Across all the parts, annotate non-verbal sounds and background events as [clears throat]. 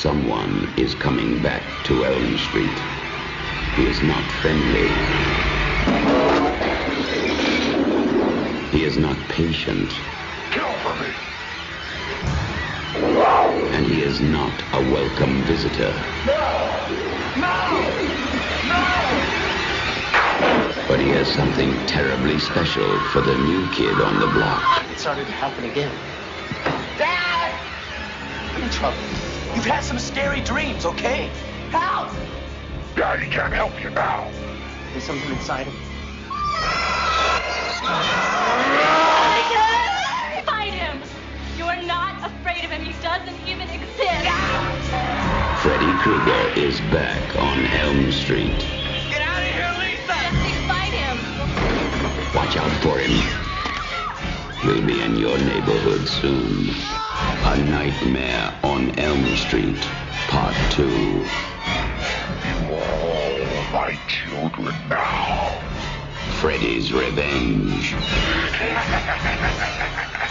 Someone is coming back to Elm Street. He is not friendly. He is not patient. Kill for me. And he is not a welcome visitor. But he has something terribly special for the new kid on the block. It started to happen again. Dad! I'm in trouble. You've had some scary dreams, okay? Help! Daddy can't help you now. There's something inside him. Fight him! You are not afraid of him. He doesn't even exist. Freddy Krueger is back on Elm Street. Get out of here, Lisa! Jesse, fight him! Watch out for him. He'll be in your neighborhood soon. A Nightmare on Elm Street, Part 2. You are all my children now. Freddy's Revenge. [laughs]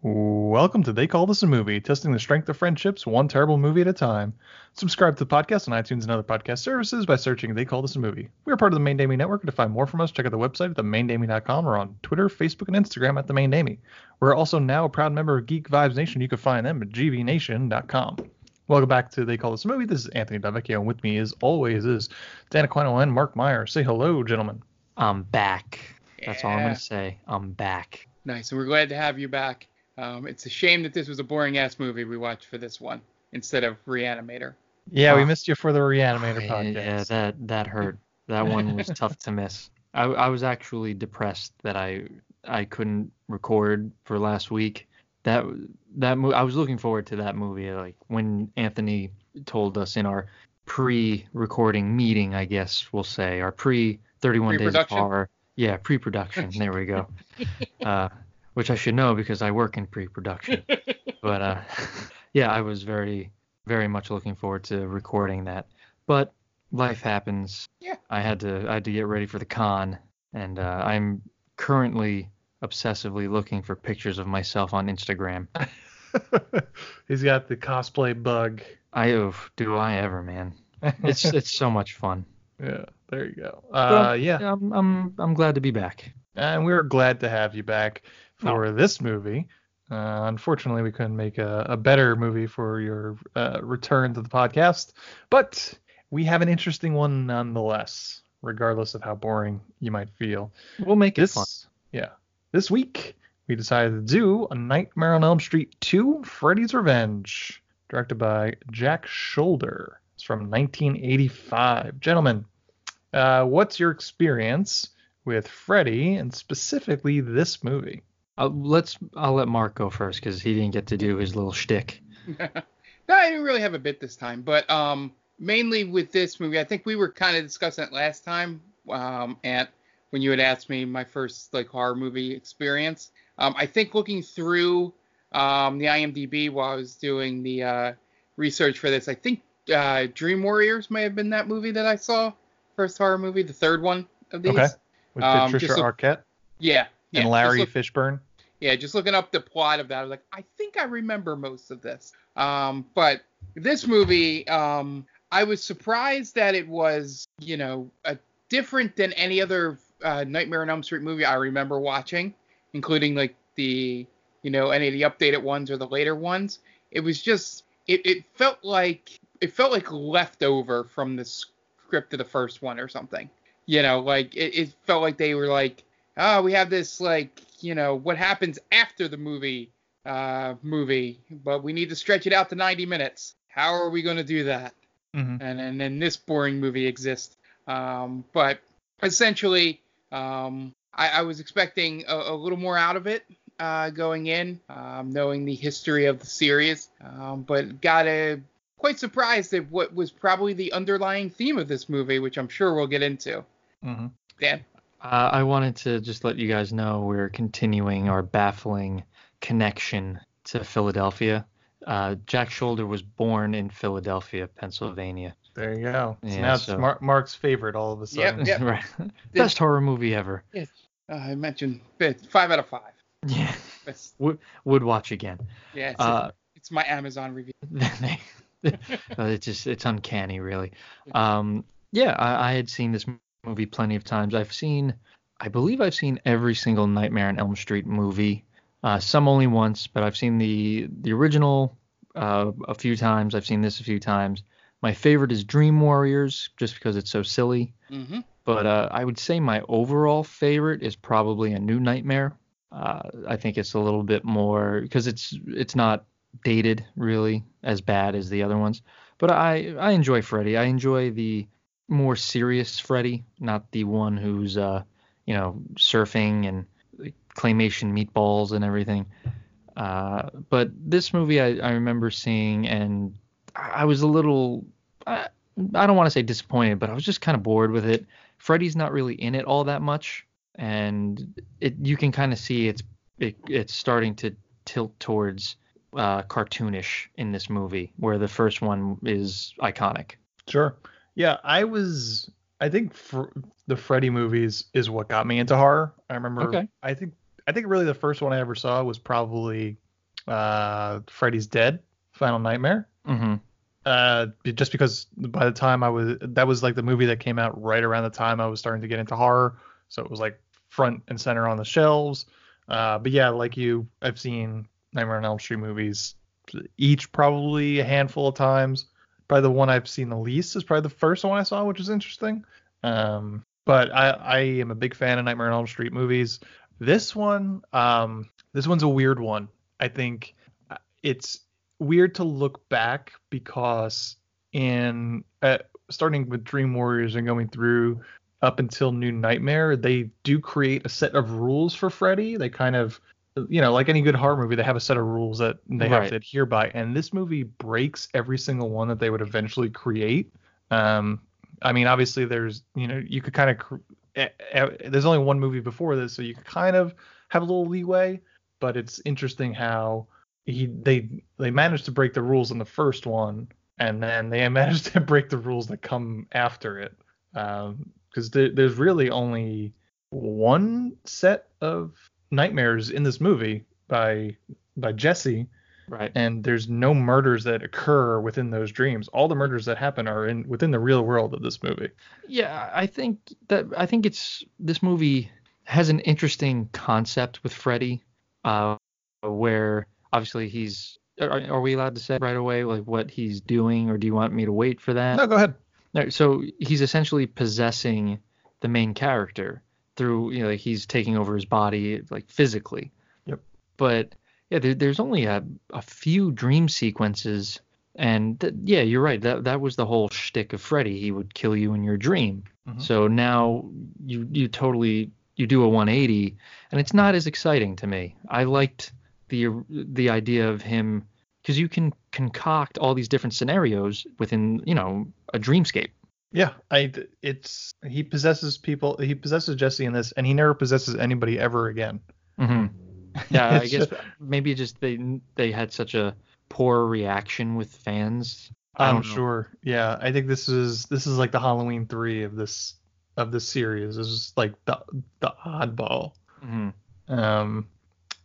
Welcome to They Call This a Movie, testing the strength of friendships one terrible movie at a time. Subscribe to the podcast on iTunes and other podcast services by searching They Call This a Movie. We are part of the Main Damie Network, and to find more from us, check out the website at themaindamie.com or on Twitter, Facebook, and Instagram at The Main Damie. We're also now a proud member of Geek Vibes Nation. You can find them at gvnation.com. Welcome back to They Call This a Movie. This is Anthony Del Vecchio, and with me, as always, is Dan Aquino and Mark Meyer. Say hello, gentlemen. I'm back. That's all I'm gonna say. I'm back. Nice, and we're glad to have you back. Um, it's a shame that this was a boring ass movie we watched for this one instead of Reanimator. Yeah, we missed you for the Reanimator Yeah, podcast. yeah, that that hurt. That one was [laughs] tough to miss. I, I was actually depressed that I I couldn't record for last week. That that mo- I was looking forward to that movie. Like when Anthony told us in our pre-recording meeting, I guess we'll say our pre 31 days of Pre-production? horror. Yeah, pre-production. [laughs] there we go. [laughs] Uh, which I should know because I work in pre-production. [laughs] but uh, [laughs] yeah, I was very, very much looking forward to recording that. But life happens. Yeah. I had to, I had to get ready for the con, and uh, I'm currently obsessively looking for pictures of myself on Instagram. [laughs] He's got the cosplay bug. I do I ever, man? It's it's so much fun. Yeah, there you go. Uh, I'm- yeah, I'm I'm I'm glad to be back. and we're glad to have you back. For this movie. Uh, unfortunately, we couldn't make a, a better movie for your uh, return to the podcast, but we have an interesting one nonetheless, regardless of how boring you might feel. We'll make it fun. yeah, this week we decided to do A Nightmare on Elm Street 2: Freddy's Revenge, directed by Jack Sholder. It's from 1985. Gentlemen, uh, what's your experience with Freddy and specifically this movie? Uh, let's I'll let Mark go first because he didn't get to do his little shtick. [laughs] no, I didn't really have a bit this time, but um, mainly with this movie, I think we were kind of discussing it last time, um, Ant, when you had asked me my first like horror movie experience. Um, I think looking through um, the IMDb while I was doing the uh, research for this, I think uh, Dream Warriors may have been that movie that I saw, first horror movie, the third one of these. Okay. With Um, Patricia just look- Arquette Yeah. yeah and Larry look- Fishburne. Yeah, just looking up the plot of that, I was like, I think I remember most of this. Um, but this movie, um, I was surprised that it was, you know, a different than any other uh, Nightmare on Elm Street movie I remember watching, including like the, you know, any of the updated ones or the later ones. It was just, it, it felt like it felt like leftover from the script of the first one or something. You know, like it, it felt like they were like, oh, we have this like, you know, what happens after the movie uh movie, but we need to stretch it out to 90 minutes. How are we going to do that? Mhm. And and then this boring movie exists. Um, but essentially, um, I, I was expecting a, a little more out of it uh, going in, um, knowing the history of the series, um, but got a quite surprised at what was probably the underlying theme of this movie, which I'm sure we'll get into. hmm Dan. Uh, I wanted to just let you guys know we're continuing our baffling connection to Philadelphia. Uh, Jack Sholder was born in Philadelphia, Pennsylvania. There you go. So Yeah, now it's so- Mar- Mark's favorite all of a sudden. Yep. [laughs] right. Best horror movie ever. Yes. Uh, I mentioned five out of five. Yeah. Best- [laughs] Would would watch again. Yeah. it's- Uh, It's my Amazon review. [laughs] they, it's just it's uncanny, really. Um, yeah, I, I had seen this movie plenty of times. I've seen, I believe I've seen every single Nightmare on Elm Street movie. Uh, some only once, but I've seen the the original uh, a few times. I've seen this a few times. My favorite is Dream Warriors, just because it's so silly. hmm But uh, I would say my overall favorite is probably A New Nightmare. Uh, I think it's a little bit more because it's it's not dated really as bad as the other ones. But I I enjoy Freddy. I enjoy the more serious Freddy, not the one who's uh you know surfing and claymation meatballs and everything. Uh, but this movie I, I remember seeing and I was a little I, I don't want to say disappointed, but I was just kind of bored with it. Freddy's not really in it all that much, and it you can kind of see it's it, it's starting to tilt towards uh, cartoonish in this movie, where the first one is iconic. Sure. Yeah, I was. I think the Freddy movies is what got me into horror. I remember. Okay. I think. I think really the first one I ever saw was probably uh, Freddy's Dead, Final Nightmare. Mm-hmm. Uh, just because by the time I was, that was like the movie that came out right around the time I was starting to get into horror. So it was like front and center on the shelves. Uh, but yeah, like you, I've seen Nightmare on Elm Street movies, each probably a handful of times. Probably the one I've seen the least is probably the first one I saw, which is interesting. Um, but I, I am a big fan of Nightmare on Elm Street movies. This one, um, this one's a weird one. I think uh, it's weird to look back because in uh, starting with Dream Warriors and going through up until New Nightmare, they do create a set of rules for Freddy. They kind of, you know, like any good horror movie, they have a set of rules that they have Right. to adhere by. And this movie breaks every single one that they would eventually create. Um, I mean, obviously, there's, you know, you could kind of, cr- eh, eh, there's only one movie before this, so you could kind of have a little leeway. But it's interesting how he they they managed to break the rules in the first one, and then they [laughs] managed to break the rules that come after it. Um because there, there's really only one set of nightmares in this movie by by Jesse, Right. and there's no murders that occur within those dreams. All the murders that happen are in within the real world of this movie. Yeah, I think that I think it's this movie has an interesting concept with Freddy, uh, where obviously he's. Are, are we allowed to say right away like what he's doing, or do you want me to wait for that? No, go ahead. No, so he's essentially possessing the main character through you know like he's taking over his body like physically. Yep. But yeah, there, there's only a, a few dream sequences, and th- yeah, you're right. That that was the whole shtick of Freddy. He would kill you in your dream. Mhm. So now you you totally you do a 180, and it's not as exciting to me. I liked the the idea of him because you can concoct all these different scenarios within you know a dreamscape. Yeah, I it's he possesses people. He possesses Jesse in this, and he never possesses anybody ever again. hmm [laughs] Yeah, I guess maybe just they they had such a poor reaction with fans. I'm sure. Yeah, I think this is this is like the Halloween three of this of this series. This is like the the oddball. Mhm. Um,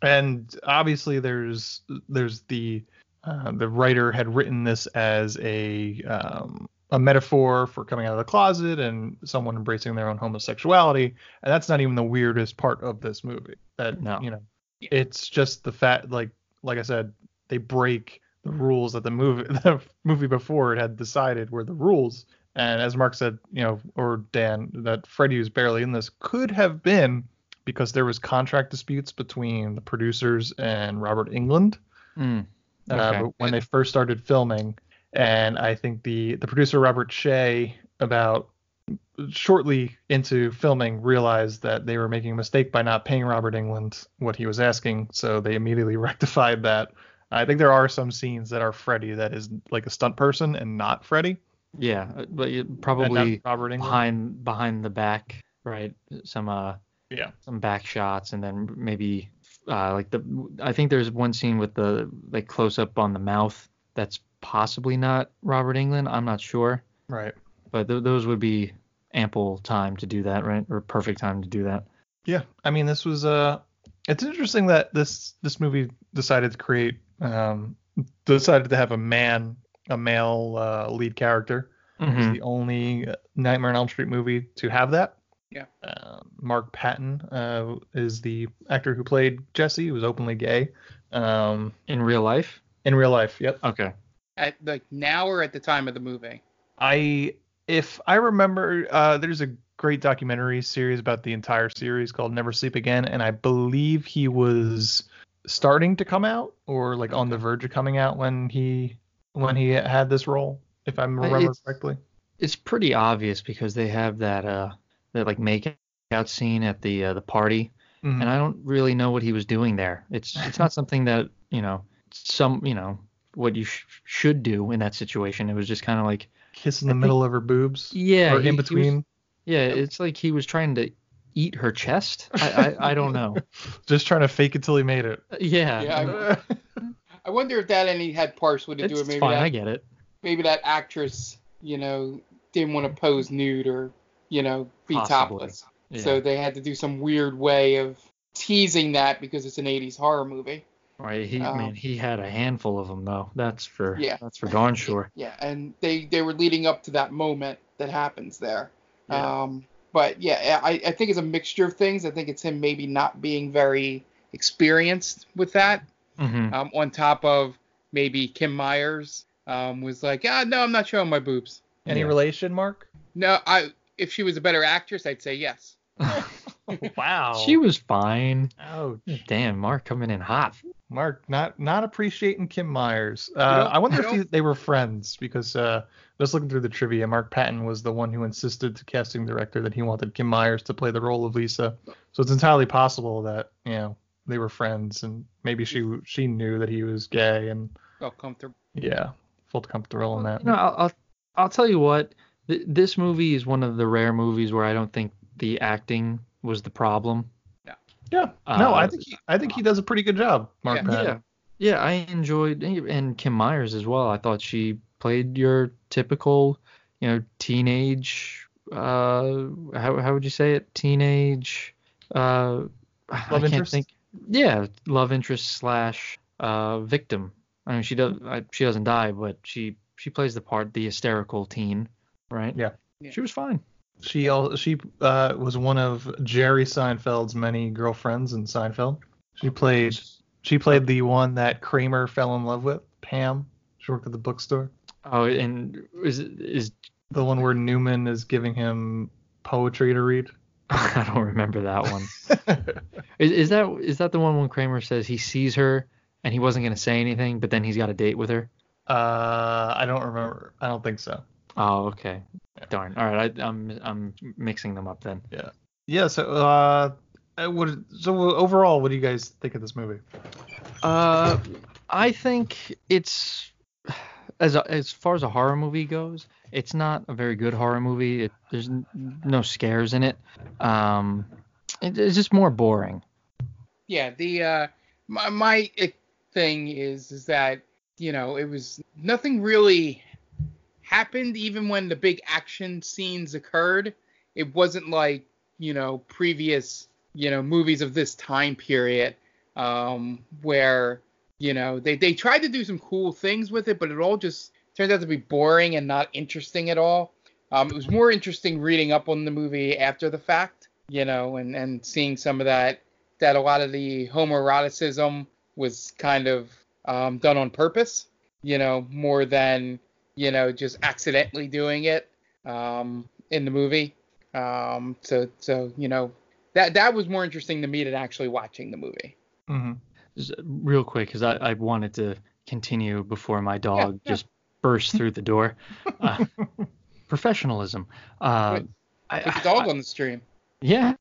and obviously there's there's the uh, the writer had written this as a um, a metaphor for coming out of the closet and someone embracing their own homosexuality, and that's not even the weirdest part of this movie. That No. you know, it's just the fact like like I said, they break the rules that the movie [laughs] the movie before it had decided were the rules. And as Mark said, you know, or Dan, that Freddy was barely in this could have been because there was contract disputes between the producers and Robert Englund Mm. uh, Okay. but when they first started filming, and I think the the producer Robert Shaye about shortly into filming realized that they were making a mistake by not paying Robert Englund what he was asking, so they immediately [laughs] rectified that. I think there are some scenes that are Freddy that is like a stunt person and not Freddy. Yeah, uh, but you- probably Robert Englund. behind behind the back, right? Some uh Yeah. some back shots and then maybe uh like the I think there's one scene with the like close up on the mouth that's possibly not Robert Englund. I'm not sure, Right. but th- those would be ample time to do that, right? Or perfect time to do that. Yeah, I mean, this was uh, it's interesting that this this movie decided to create um decided to have a man, a male uh, lead character. It's Mhm. the only Nightmare on Elm Street movie to have that. Yeah. Uh, Mark Patton uh, is the actor who played Jesse, who was openly gay. Um, In real life? in real life, yep. Okay. At like now or at the time of the movie? I, if I remember, uh, there's a great documentary series about the entire series called Never Sleep Again, and I believe he was starting to come out or like on the verge of coming out when he when he had this role, if I remember it's- correctly. It's pretty obvious because they have that uh that like make out scene at the uh, the party Mhm. and I don't really know what he was doing there. It's it's not something that, you know, some, you know, what you sh- should do in that situation. It was just kind of like Kiss in the I middle of her boobs. yeah, or he- he in was- between. yeah, it's like he was trying to eat her chest. I I, I don't know. [laughs] Just trying to fake it till he made it. Yeah. Yeah, I [laughs] wonder if that any had partially to do it. maybe fine. that I get it. maybe that actress, you know, didn't want to pose nude or, you know, be Possibly. topless. Yeah. So they had to do some weird way of teasing that because it's an 80s horror movie. Right. He Um, man, he had a handful of them though. That's for Yeah. that's for darn sure. Yeah, and they they were leading up to that moment that happens there. Yeah. Um, but yeah, I, I think it's a mixture of things. I think it's him maybe not being very experienced with that. hmm Um, on top of maybe Kim Myers um, was like, ah, no, I'm not showing my boobs. Any Yeah. relation, Mark? No, I if she was a better actress, I'd say yes. [laughs] [laughs] wow. She was fine. Oh, Damn, Mark coming in hot. Mark, not not appreciating Kim Myers. Uh, don't- I wonder you if he, they were friends because uh, just looking through the trivia, Mark Patton was the one who insisted to casting director that he wanted Kim Myers to play the role of Lisa. So it's entirely possible that you know they were friends and maybe she she knew that he was gay and Felt comfortable. yeah, felt comfortable in that. You know, I'll, I'll I'll tell you what. Th- this movie is one of the rare movies where I don't think the acting was the problem. Yeah, no, I uh, think he, I think he does a pretty good job, Mark Yeah. Patton. Yeah, yeah, I enjoyed and Kim Myers as well. I thought she played your typical, you know, teenage. Uh, how how would you say it? Teenage. Uh, I Love can't interest? think. Yeah, love interest slash uh victim. I mean, she does. I, she doesn't die, but she she plays the part, the hysterical teen, right? Yeah. Yeah. She was fine. She she uh, was one of Jerry Seinfeld's many girlfriends in Seinfeld. She played she played the one that Kramer fell in love with, Pam. She worked at the bookstore. Oh, and is is The one where Newman is giving him poetry to read. [laughs] I don't remember that one. [laughs] Is, is that is that the one when Kramer says he sees her and he wasn't gonna say anything, but then he's got a date with her? uh, I don't remember. I don't think so. Oh, okay. Darn. All right, I, I'm I'm mixing them up then. Yeah. Yeah. So uh, what? So overall, what do you guys think of this movie? Uh, I think it's as a, as far as a horror movie goes, it's not a very good horror movie. It, there's n- no scares in it. Um, it, it's just more boring. Yeah, the uh, my, my thing is is that you know it was nothing really happened even when the big action scenes occurred. It wasn't like you know previous you know movies of this time period um, where you know they they tried to do some cool things with it, but it all just turned out to be boring and not interesting at all. Um, it was more interesting reading up on the movie after the fact, you know, and and seeing some of that that a lot of the homoeroticism was kind of um, done on purpose, you know, more than you know just accidentally doing it um, in the movie. Um, so so you know that that was more interesting to me than actually watching the movie. Mm-hmm. Just real quick, because I, I wanted to continue before my dog yeah. just burst through the door. [laughs] Uh, professionalism. Uh, Put- I, Put the I- dog on the stream. yeah,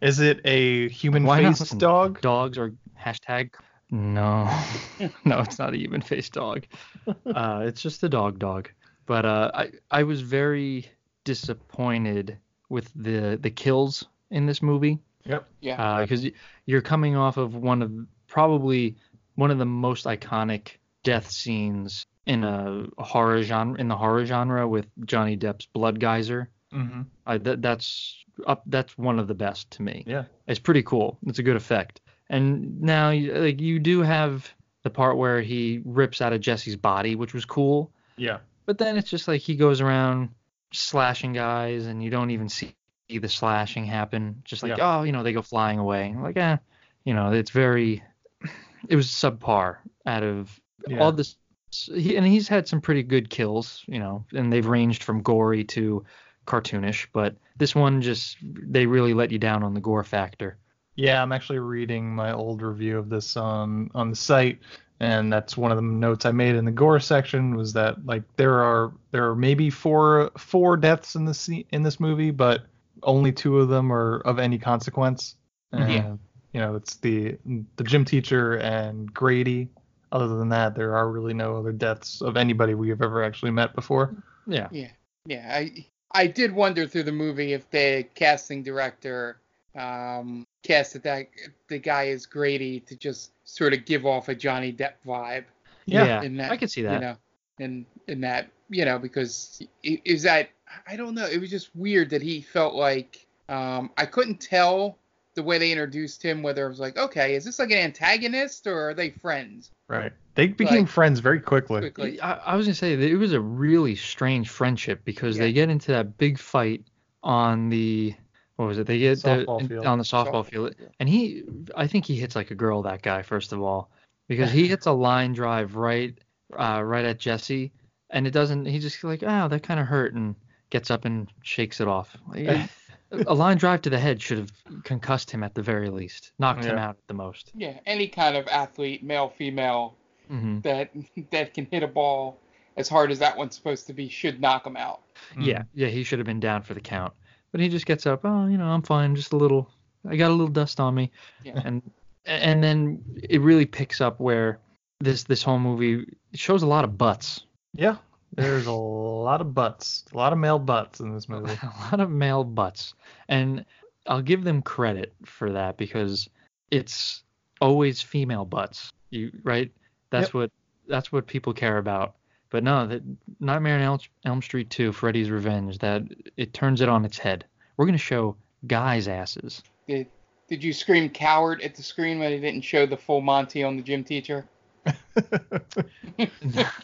Is it a human-faced dog? dogs are hashtag. No, [laughs] no, it's not a human faced dog. [laughs] Uh, it's just a dog dog. But uh, I I was very disappointed with the the kills in this movie Yep. Yeah. because you're coming off of one of probably one of the most iconic death scenes in a horror genre in the horror genre with Johnny Depp's Blood Geyser. Mm-hmm. I, that, that's up. That's one of the best to me. Yeah. It's pretty cool. It's a good effect. And now, like you do have the part where he rips out of Jesse's body, which was cool. Yeah. But then it's just like he goes around slashing guys, and you don't even see the slashing happen. Just like, oh, you know, they go flying away. Like, eh, you know, it's very, [clears throat] it was subpar out of Yeah. all this. He, and he's had some pretty good kills, you know, and they've ranged from gory to cartoonish. But this one just, they really let you down on the gore factor. Yeah, I'm actually reading my old review of this on on the site, and that's one of the notes I made in the gore section was that like there are there are maybe four four deaths in this in this movie, but only two of them are of any consequence. Mm-hmm. And, Yeah. You know, it's the the gym teacher and Grady. Other than that, there are really no other deaths of anybody we have ever actually met before. Yeah. Yeah, yeah. I I did wonder through the movie if the casting director um, casted that the guy is Grady to just sort of give off a Johnny Depp vibe. Yeah. in that I can see that. You know, in in that you know because i- is that I don't know. It was just weird that he felt like um, I couldn't tell the way they introduced him whether it was like okay is this like an antagonist or are they friends Right. They became Like- friends very quickly. quickly. I, I was gonna say that it was a really strange friendship because Yeah. they get into that big fight on the what was it? They get the- Softball in- field. on the softball Softball, field, yeah. and he, I think he hits like a girl. That guy, first of all, because he [laughs] hits a line drive right, uh, right at Jesse, and it doesn't. He just like, oh, that kind of hurt, and gets up and shakes it off. Like, [laughs] a line drive to the head should have concussed him at the very least, knocked him out at the most. Yeah, any kind of athlete, male, female, hmm that [laughs] that can hit a ball as hard as that one's supposed to be should knock him out. Yeah, yeah, he should have been down for the count. But he just gets up, oh, you know, I'm fine, just a little I got a little dust on me. Yeah. And and then it really picks up where this this whole movie shows a lot of butts. Yeah. There's a lot of butts, a lot of male butts in this [laughs] movie. a lot of male butts. And I'll give them credit for that because it's always female butts. You right? That's Yep. what that's what people care about. But no, that Nightmare on Elm, Elm Street 2, Freddy's Revenge, that it turns it on its head. We're gonna show guys' asses. Did did you scream coward at the screen when they didn't show the full Monty on the gym teacher? [laughs]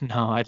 no, I,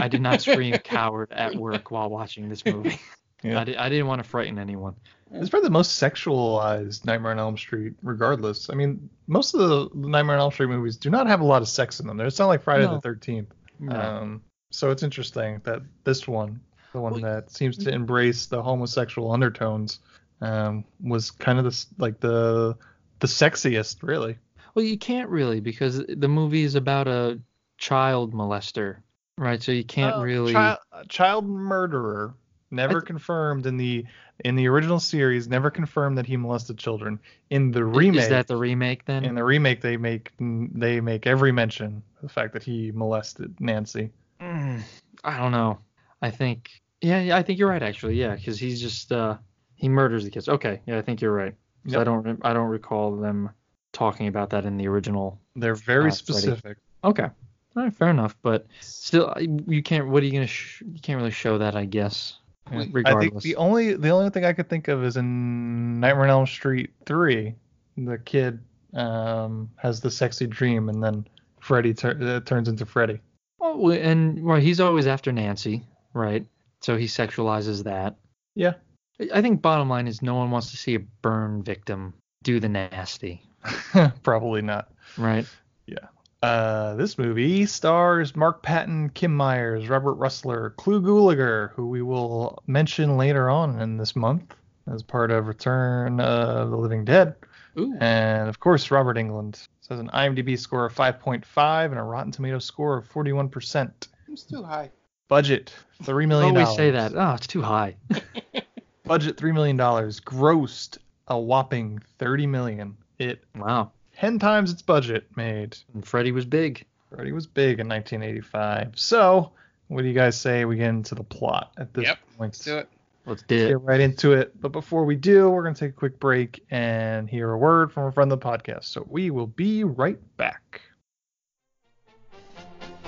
I did not scream [laughs] coward at work while watching this movie. Yeah. I, di- I didn't want to frighten anyone. It's probably the most sexualized Nightmare on Elm Street, regardless. I mean, most of the Nightmare on Elm Street movies do not have a lot of sex in them. It's not like Friday No. the 13th. No. Um, so it's interesting that this one, the one Well, that seems to embrace the homosexual undertones, um, was kind of the like the the sexiest, really. Well, you can't really because the movie is about a child molester, right? So you can't Uh, really. child, child murderer. Never th- confirmed in the in the original series. Never confirmed that he molested children. In the remake, Is that the remake then? in the remake they make they make every mention of the fact that he molested Nancy. Mm, I don't know. I think. Yeah, yeah, I think you're right actually. Yeah, because he's just uh he murders the kids. Okay, yeah, I think you're right. 'Cause I don't I don't recall them talking about that in the original. They're very Uh, specific. Okay. All right, fair enough. But still, you can't. What are you gonna? Sh- you can't really show that, I guess. I think Regardless. the only the only thing I could think of is in Nightmare on Elm Street three, the kid um, has the sexy dream and then Freddy tur- uh, turns into Freddy. Oh, and well, he's always after Nancy, right? So he sexualizes that. Yeah. I- I think bottom line is no one wants to see a burn victim do the nasty, [laughs] Probably not. right? Yeah. Uh, this movie stars Mark Patton, Kim Myers, Robert Rusler, Clu Gulager, who we will mention later on in this month as part of Return of the Living Dead, Ooh. and of course Robert Englund. This has an IMDb score of 5.5 and a Rotten Tomato score of 41%. It's too high. Budget three million Always dollars. say that. Oh, it's too high. [laughs] Budget three million dollars. Grossed a whopping 30 million. It Wow. ten times its budget made. And Freddy was big. Freddy was big in 1985. So, what do you guys say we get into the plot at this Yep, point? Let's do it. Let's do it. Get right into it. But before we do, we're going to take a quick break and hear a word from a friend of the podcast. So, we will be right back.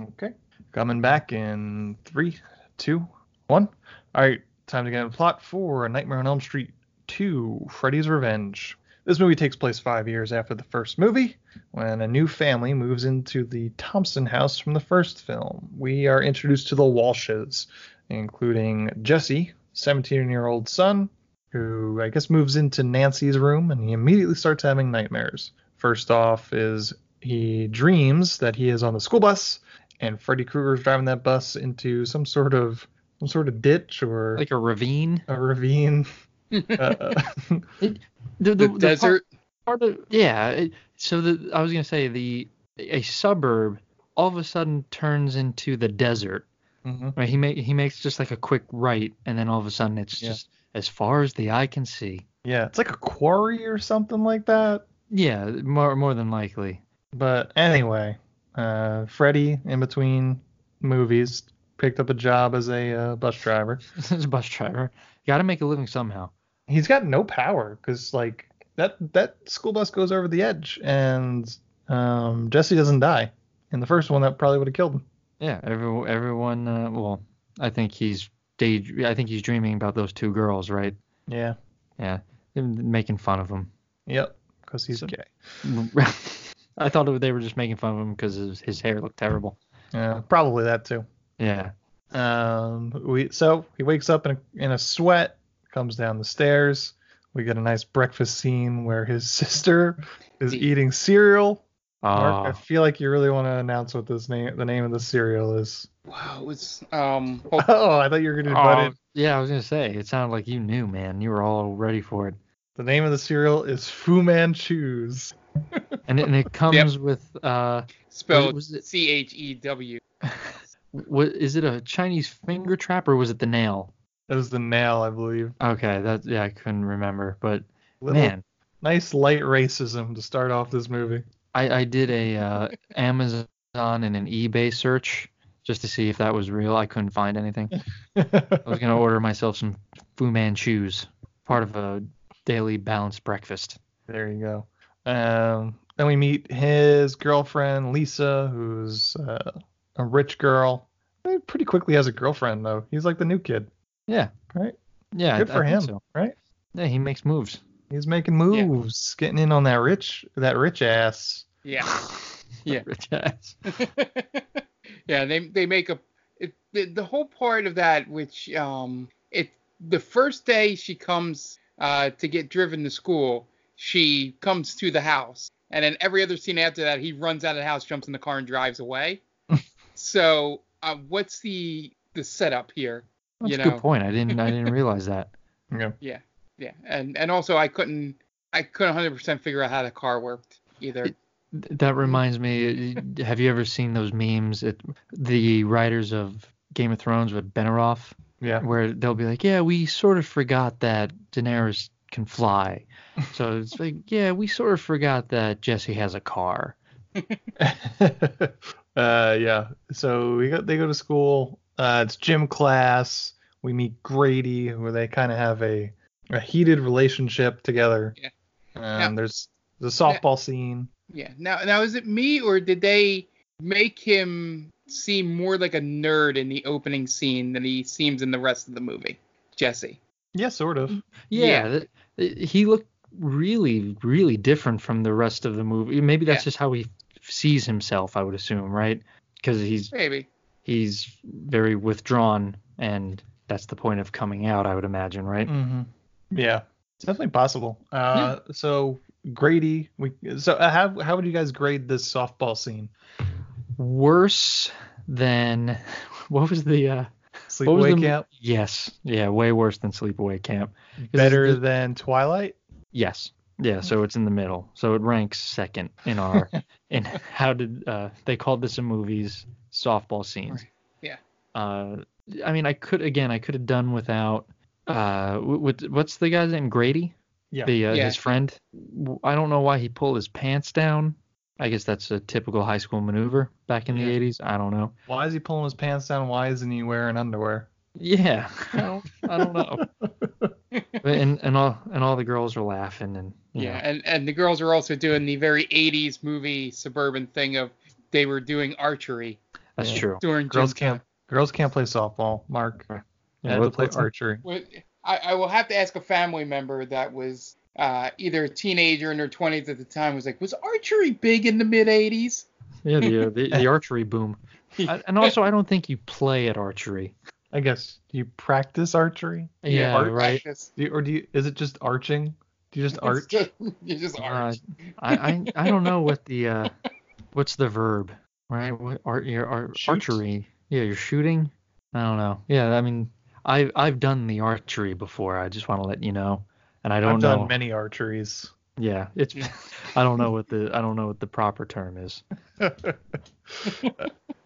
Okay. Coming back in three, two, one. All right, time to get a plot for A Nightmare on Elm Street 2 Freddy's Revenge. This movie takes place five years after the first movie, when a new family moves into the Thompson house from the first film. We are introduced to the Walshes, including Jesse, 17 year old son, who I guess moves into Nancy's room and he immediately starts having nightmares. First off, is he dreams that he is on the school bus and Freddy Krueger is driving that bus into some sort of some sort of ditch or Like a ravine. a ravine. [laughs] uh, The, The, the, the desert. part of yeah it, so the i was going to say the a suburb all of a sudden turns into the desert mhm. right he make he makes just like a quick right and then all of a sudden it's Yeah. just as far as the eye can see Yeah, it's like a quarry or something like that. yeah more more than likely But anyway, uh, Freddy, in between movies, picked up a job as a uh, bus driver. [laughs] as a bus driver got to make a living somehow He's got no power because like that that school bus goes over the edge and um, Jesse doesn't die. In the first one, that probably would have killed him. yeah every, everyone uh, well i think he's day i think he's dreaming about those two girls right Yeah. yeah making fun of him Yep. Because he's So- gay. [laughs] [laughs] i thought it, they were just making fun of him because his, his hair looked terrible Yeah, probably that too. yeah Um, we so he wakes up in a, in a sweat, comes down the stairs. We get a nice breakfast scene where his [laughs] sister is eating cereal. Mark, I Oh, feel like you really want to announce what this name, the name of the cereal is. Wow, it was um. oh, [laughs] Oh, I thought you were gonna butt Oh, in. yeah, I was gonna say it sounded like you knew, man. You were all ready for it, The name of the cereal is Fu Manchus. And it, and it [laughs] comes with uh, spelled was it- C H E W. [laughs] what is it a Chinese finger trap or was it the nail? It was the nail, I believe. Okay, that yeah, I couldn't remember, but Little man, nice light racism to start off this movie. I I did a uh, Amazon and an eBay search just to see if that was real. I couldn't find anything. I was gonna [laughs] order myself some Fu Manchus, part of a daily balanced breakfast. There you go. Um, then we meet his girlfriend Lisa, who's uh, a rich girl. Pretty quickly has a girlfriend though. He's like the new kid, Yeah, right? yeah, Good I, for I him, so. right? Yeah, he makes moves. He's making moves, getting in on that rich, that rich ass. Yeah. [laughs] Yeah. [laughs] Rich ass. [laughs] yeah, they they make a it, the, the whole part of that which um it the first day she comes uh to get driven to school, she comes to the house. And then every other scene after that, he runs out of the house, jumps in the car and drives away. [laughs] so, uh, what's the the setup here? That's you a good point. I didn't I didn't [laughs] realize that. Yeah. Yeah. Yeah. And and also I couldn't I couldn't 100% figure out how the car worked either. Th- That reminds me. Have you ever seen those memes? It, the writers of Game of Thrones with Benioff, Yeah. where they'll be like, "Yeah, we sort of forgot that Daenerys can fly." So it's like, [laughs] "Yeah, we sort of forgot that Jesse has a car." [laughs] uh, yeah. So we go, they go to school. Uh, it's gym class. We meet Grady, where they kind of have a, a heated relationship together. Yeah. Um, Yeah. There's the softball scene. Yeah. Now now is it me or did they make him seem more like a nerd in the opening scene than he seems in the rest of the movie? Jesse. Yeah, sort of. Yeah, th- th- he looked really, really different from the rest of the movie. Maybe that's Yeah. just how he sees himself. I would assume, right? Because he's Maybe. he's very withdrawn, and that's the point of coming out. I would imagine, right? hmm Yeah, it's definitely possible. Uh, So Grady, we so uh, how how would you guys grade this softball scene? Worse than [laughs] what was the uh, what was Sleepaway the- Camp Yes, yeah, way worse than Sleepaway Camp. better the- than Twilight. Yes. Yeah, so it's in the middle. So it ranks second in our [laughs] in how did uh they called this a movie's softball scenes. Yeah. Uh I mean I could again I could have done without uh with what's the guy's name Grady? Yeah. The uh, Yeah. his friend. I don't know why he pulled his pants down. I guess that's a typical high school maneuver back in the Yeah. 80s. I don't know. Why is he pulling his pants down? Why isn't he wearing underwear? Yeah, [laughs] I don't, I don't know. [laughs] But- and and all and all the girls are laughing and Yeah, know, and and the girls are also doing the very 80s movie suburban thing of they were doing archery that's Yeah. true. during Girls gym can't girls can't play softball. Mark. Right. They Yeah, have play archery. I, I will have to ask a family member that was uh, either a teenager in their 20s at the time was like, was archery big in the mid 80s? Yeah, the uh, the, the [laughs] archery boom. I, and also, I don't think you play at archery. I guess do you practice archery? Yeah, art right. Do you, or do you? Is it just arching? Do you just arch? just- [laughs] you just Uh, arch. I, I I don't know what the uh, what's the verb, right? What art your ar- archery? Yeah, you're shooting. I don't know. Yeah, I mean, I I've done the archery before. I just want to let you know, and I don't I've know. done many archeries. Yeah, it's. [laughs] I don't know what the I don't know what the proper term is. [laughs]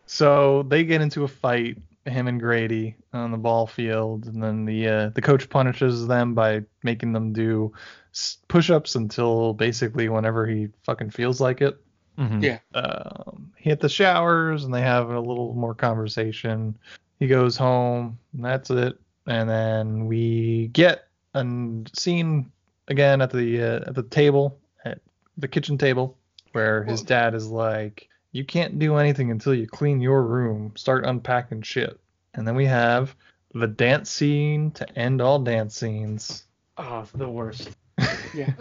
so they get into a fight, him and Grady on the ball field, and then the uh, the coach punishes them by making them do s- push-ups until basically whenever he fucking feels like it. Mhm. Yeah. Um, he hit the showers, and they have a little more conversation. He goes home, and that's it. And then we get a scene again at the uh, at the table at the kitchen table where his dad is like, "You can't do anything until you clean your room. Start unpacking shit." And then we have the dance scene to end all dance scenes. Oh, the worst. [laughs] [laughs] Yeah.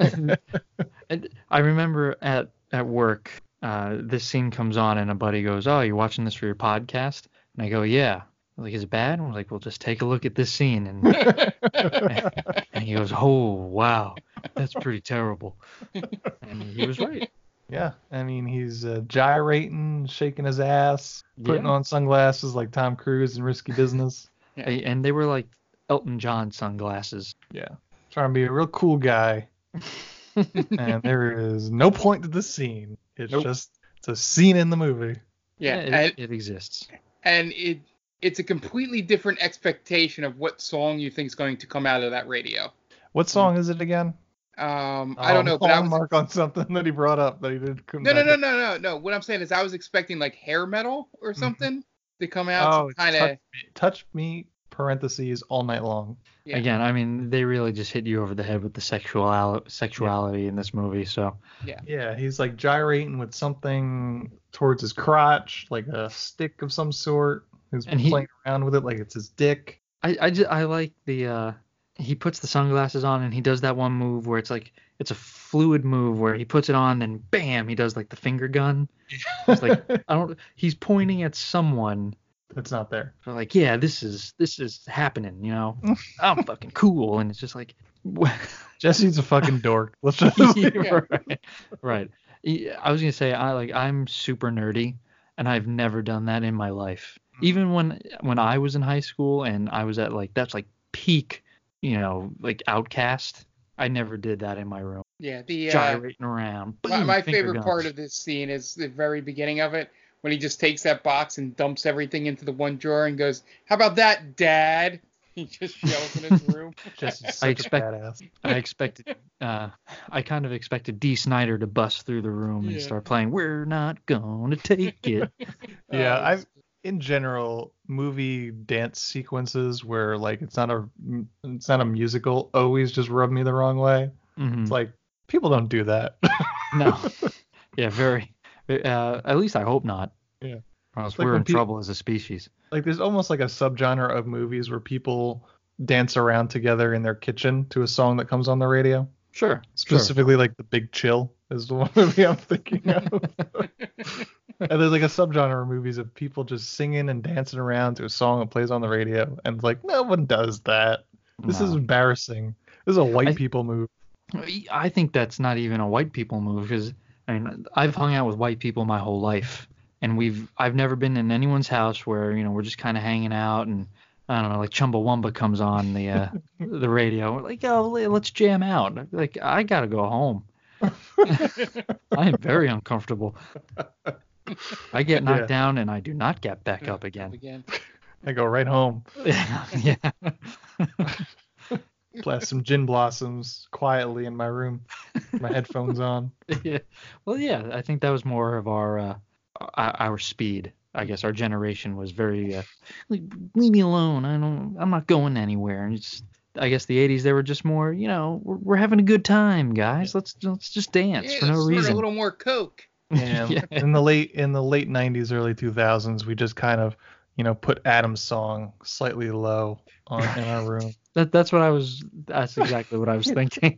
and I remember at at work, uh, this scene comes on, and a buddy goes, "Oh, you're watching this for your podcast?" And I go, "Yeah." I'm like, is it bad? And we're like, well, just take a look at this scene, and [laughs] and he goes, "Oh, wow, that's pretty terrible." And he was right. Yeah, I mean he's uh, gyrating, shaking his ass, putting Yeah. on sunglasses like Tom Cruise in Risky Business. [laughs] Yeah. And they were like Elton John sunglasses. Yeah, trying to be a real cool guy. [laughs] and there is no point to the scene. It's Nope. just it's a scene in the movie. Yeah, it, and, it exists. and it it's a completely different expectation of what song you think is going to come out of that radio. What song is it again? Um, I don't Oh, know, but I was Mark on something that he brought up that he did. come no, no, no, no, no, no. What I'm saying is, I was expecting like hair metal or something to come out. Oh, it's kind of. touch, me, touch me parentheses all night long. Yeah. Again, I mean, they really just hit you over the head with the sexual sexuality in this movie. So yeah, Yeah, he's like gyrating with something towards his crotch, like a stick of some sort. He's And he- playing around with it like it's his dick. I I, just, I like the uh he puts the sunglasses on and he does that one move where it's like it's a fluid move where he puts it on and bam he does like the finger gun. [laughs] It's like I don't he's pointing at someone that's not there. They're like, yeah, this is this is happening, you know. [laughs] I'm fucking cool, and it's just like, Jesse's a fucking dork. [laughs] Let's just right, right. I was gonna say, I like I'm super nerdy, and I've never done that in my life. Even when when I was in high school and I was at like that's like peak, you know, like outcast. I never did that in my room, Yeah, the uh, gyrating around. my, boom, my finger favorite guns. part of this scene is the very beginning of it when he just takes that box and dumps everything into the one drawer and goes, "How about that, Dad?" [laughs] He just yells in his room. [laughs] Jesse's I expect- I expected, uh, I kind of expected Dee Snider to bust through the room and start playing "We're Not Gonna Take It." [laughs] Yeah, Uh, I in general movie dance sequences where like it's not a it's not a musical always just rub me the wrong way. Mhm. It's like people don't do that. No. [laughs] yeah, very. Uh, at least I hope not. Yeah. Else like we're in peop- trouble as a species. like there's almost like a subgenre of movies where people dance around together in their kitchen to a song that comes on the radio. Sure. Specifically like The Big Chill is the [laughs] one movie I'm thinking of. [laughs] and there's like a subgenre of movies of people just singing and dancing around to a song that plays on the radio and like no one does that. This is embarrassing. This is a white I- people move. I think that's not even a white people move because I mean I've hung out with white people my whole life, and we've I've never been in anyone's house where you know we're just kind of hanging out and I don't know like Chumbawamba comes on the uh, [laughs] the radio. We're like oh let's jam out. Like I gotta go home. [laughs] I am very uncomfortable. I get knocked Yeah. down and I do not get back up again. Again. I go right home. [laughs] yeah. Blast some gin blossoms quietly in my room, my headphones on. [laughs] yeah. Well, yeah, I think that was more of our uh, our our speed. I guess our generation was very uh, like, leave me alone. I don't. I'm not going anywhere. And it's. I guess the 80s they were just more. You know, we're, we're having a good time, guys. Let's let's just dance Yeah, for no sort of reason. a little more coke. Yeah, [laughs] Yeah. in the late in the late '90s, early 2000s, we just kind of, you know, put Adam's song slightly low on in our [laughs] room. That that's what I was. That's exactly what I was [laughs] thinking.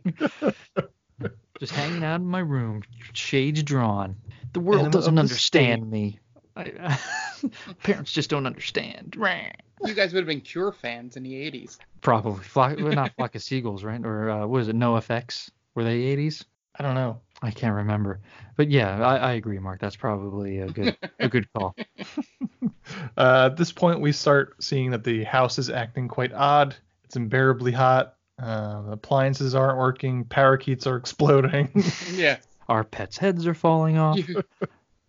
just hanging out in my room, shades drawn. The world doesn't the understand me. I, parents just don't understand. You guys would have been Cure fans in the 80s. Probably. Flock, [laughs] well, not Flock of Seagulls, right? Or uh, what is it? NOFX? Were they 80s? I don't know. I can't remember. But yeah, I, I agree, Mark. That's probably a good a good call. [laughs] [laughs] Uh, at this point, we start seeing that the house is acting quite odd. It's unbearably hot. Uh, appliances aren't working. Parakeets are exploding. Yeah. Our pets' heads are falling off. You,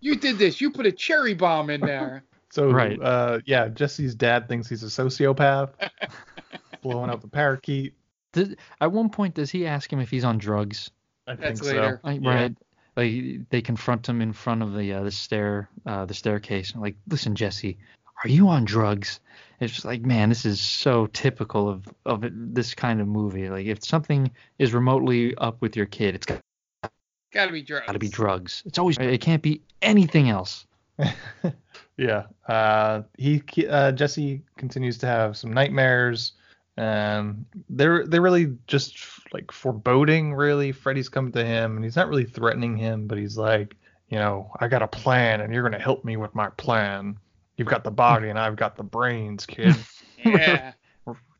you did this. You put a cherry bomb in there. So, Right. uh, yeah, Jesse's dad thinks he's a sociopath, [laughs] blowing up the parakeet. Did, at one point, does he ask him if he's on drugs? I That's think later. so. Like, Yeah. Right. Like they confront him in front of the uh, the stair uh, the staircase. Like, listen, Jesse, are you on drugs? It's just like, man, this is so typical of of it, this kind of movie. Like, if something is remotely up with your kid, it's got Gotta be drugs. Gotta be drugs. It's always it can't be anything else. [laughs] yeah. Uh, he uh, Jesse continues to have some nightmares. Um, they're they're really just like foreboding. Really, Freddy's coming to him, and he's not really threatening him, but he's like, you know, I got a plan, and you're gonna help me with my plan. You've got the body, and I've got the brains, kid. [laughs] Yeah.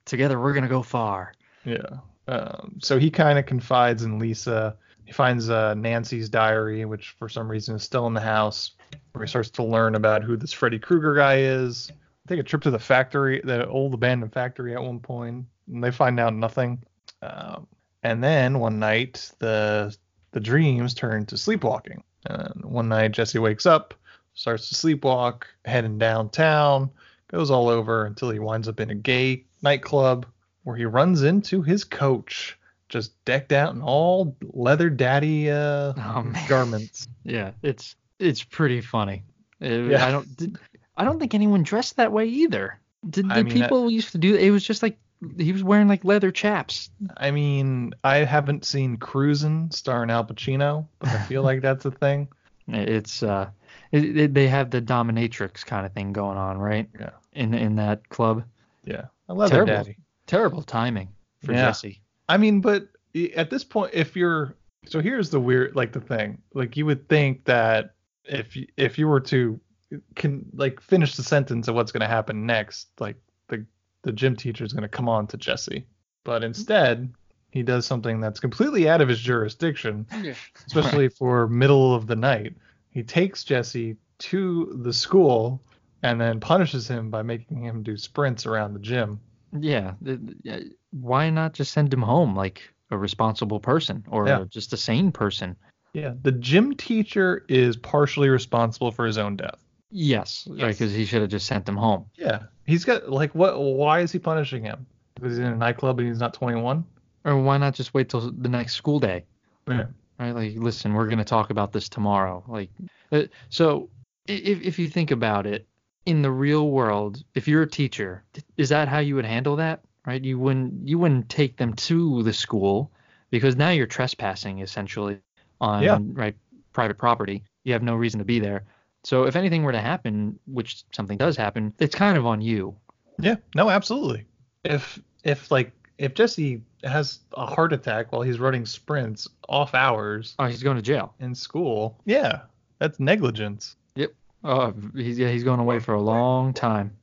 Together, we're gonna go far. Yeah. Um, so he kind of confides in Lisa. He finds uh, Nancy's diary, which for some reason is still in the house, where he starts to learn about who this Freddy Krueger guy is. Take a trip to the factory, the old abandoned factory at one point, and they find out nothing. Um, and then one night, the the dreams turn to sleepwalking. And one night, Jesse wakes up, starts to sleepwalk, heading downtown, goes all over until he winds up in a gay nightclub where he runs into his coach, just decked out in all leather daddy uh, Oh, garments. [laughs] Yeah, it's it's pretty funny. Uh, Yeah. I don't did, I don't think anyone dressed that way either. Did, I did mean, I- people used to do it? Was just like he was wearing like leather chaps. I mean, I haven't seen Cruisin' starring Al Pacino, but I feel like that's a thing. [laughs] It's uh, it, it- they have the dominatrix kind of thing going on, right? Yeah. In in that club. Yeah, a leather Terrible. daddy. Terrible timing for Yeah. Jesse. I mean, but at this point, if you're so here's the weird like the thing like you would think that if y- if you were to can like finish the sentence of what's going to happen next, like the the gym teacher is going to come on to Jesse, but instead he does something that's completely out of his jurisdiction, Yeah. especially for middle of the night. He takes Jesse to the school and then punishes him by making him do sprints around the gym. Yeah. Why not just send him home like a responsible person or Yeah. just a sane person? Yeah, the gym teacher is partially responsible for his own death. Yes, Yes. because he should have just sent him home. Yeah, he's got like what? Why is he punishing him? Because he's in a nightclub and he's not 21. Or why not just wait till the next school day? Yeah. right? Like, listen, we're gonna talk about this tomorrow. Like, uh, so if if you think about it, in the real world, if you're a teacher, is that how you would handle that? Right? You wouldn't you wouldn't take them to the school because now you're trespassing essentially on Yeah. right private property. You have no reason to be there. So if anything were to happen, which something does happen, it's kind of on you. Yeah, no, absolutely. If if like if Jesse has a heart attack while he's running sprints off hours Oh, he's going to jail. in school, yeah, that's negligence. Oh, he's yeah, he's going away for a long time.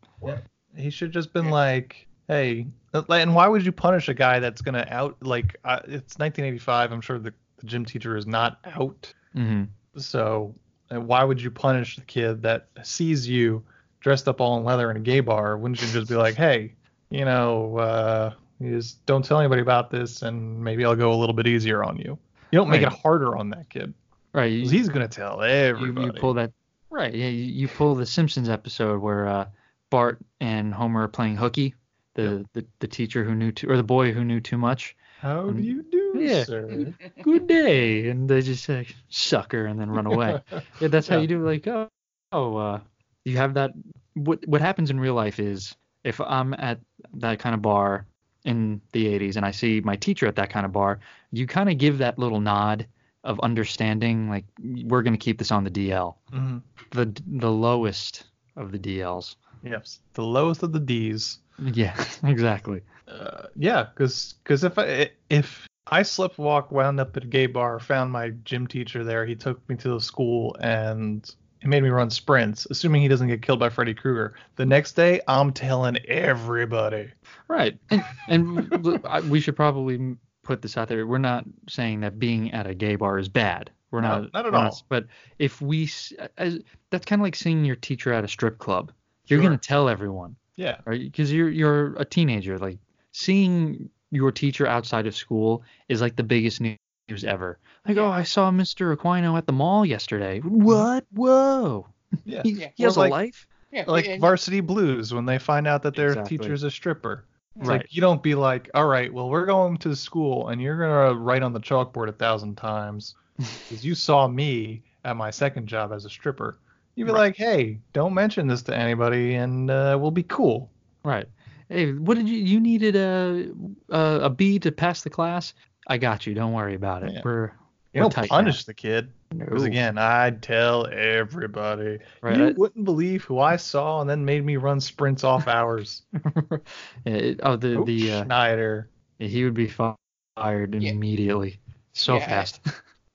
He should just been like, hey, and why would you punish a guy that's gonna out like uh, it's 1985? I'm sure the, the gym teacher is not out. Mm-hmm. So uh, why would you punish the kid that sees you dressed up all in leather in a gay bar? Wouldn't you just be like, hey, you know, uh, you just don't tell anybody about this, and maybe I'll go a little bit easier on you. You don't make Right. it harder on that kid. Right. you- he's gonna tell you, everybody. you pull that right yeah you, you pull the simpsons episode where uh, bart and homer are playing hooky the, the the teacher who knew too, or the boy who knew too much. How do you do, Yeah. sir? [laughs] Good day, and they just say sucker and then run away. [laughs] yeah, that's how you do. Like, oh, oh, uh, you have that. What what happens in real life is if I'm at that kind of bar in the 80s and I see my teacher at that kind of bar, you kind of give that little nod of understanding, like we're gonna keep this on the DL, Mhm. the the lowest of the DLs. Yes, the lowest of the D's. Yeah, [laughs] exactly. Uh, yeah, because because if I if I sleptwalk wound up at a gay bar, found my gym teacher there, he took me to the school and he made me run sprints, assuming he doesn't get killed by Freddy Krueger. The next day, I'm telling everybody. Right. And, and [laughs] we should probably put this out there. We're not saying that being at a gay bar is bad. We're No, not. not at we're all. but if we, as, that's kind of like seeing your teacher at a strip club. You're Sure. gonna tell everyone, Yeah, right? Because you're you're a teenager. Like seeing your teacher outside of school is like the biggest news ever. Like, oh, I saw Mr. Aquino at the mall yesterday. Mm-hmm. What? Whoa. yeah. [laughs] He, Yeah. he has Or like- a life. Yeah, Like and- Varsity Blues when they find out that their Exactly. teacher's a stripper. It's Right. like you don't be like, all right, well we're going to school and you're gonna write on the chalkboard a thousand times [laughs] because you saw me at my second job as a stripper. You'd be Right. like, hey, don't mention this to anybody and uh, we'll be cool. Right. Hey, what did you you needed a a, a B to pass the class? I got you. Don't worry about it. Yeah. We're You we're don't tight punish the kid. Because No. again, I'd tell everybody. Right, You wouldn't believe who I saw and then made me run sprints off hours. [laughs] now. It- oh, the Oh, the uh, Schneider. he would be fired Yeah. immediately, so Yeah. fast.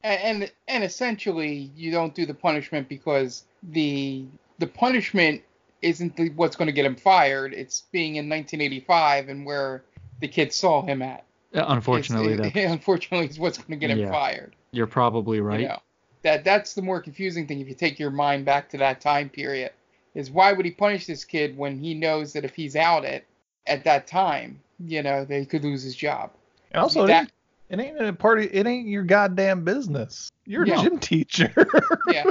and and- and essentially you don't do the punishment because the the punishment isn't the, what's going to get him fired. It's being in 1985 and where the kid saw him at. Unfortunately, It's- that [laughs] unfortunately is what's going to get him Yeah. fired. you're probably right. You know, that that's the more confusing thing if you take your mind back to that time period. Is why would he punish this kid when he knows that if he's out at at that time, you know, that he could lose his job. And also, it ain't, it ain't a party. It ain't your goddamn business. You're Yeah. a gym teacher. [laughs] Yeah.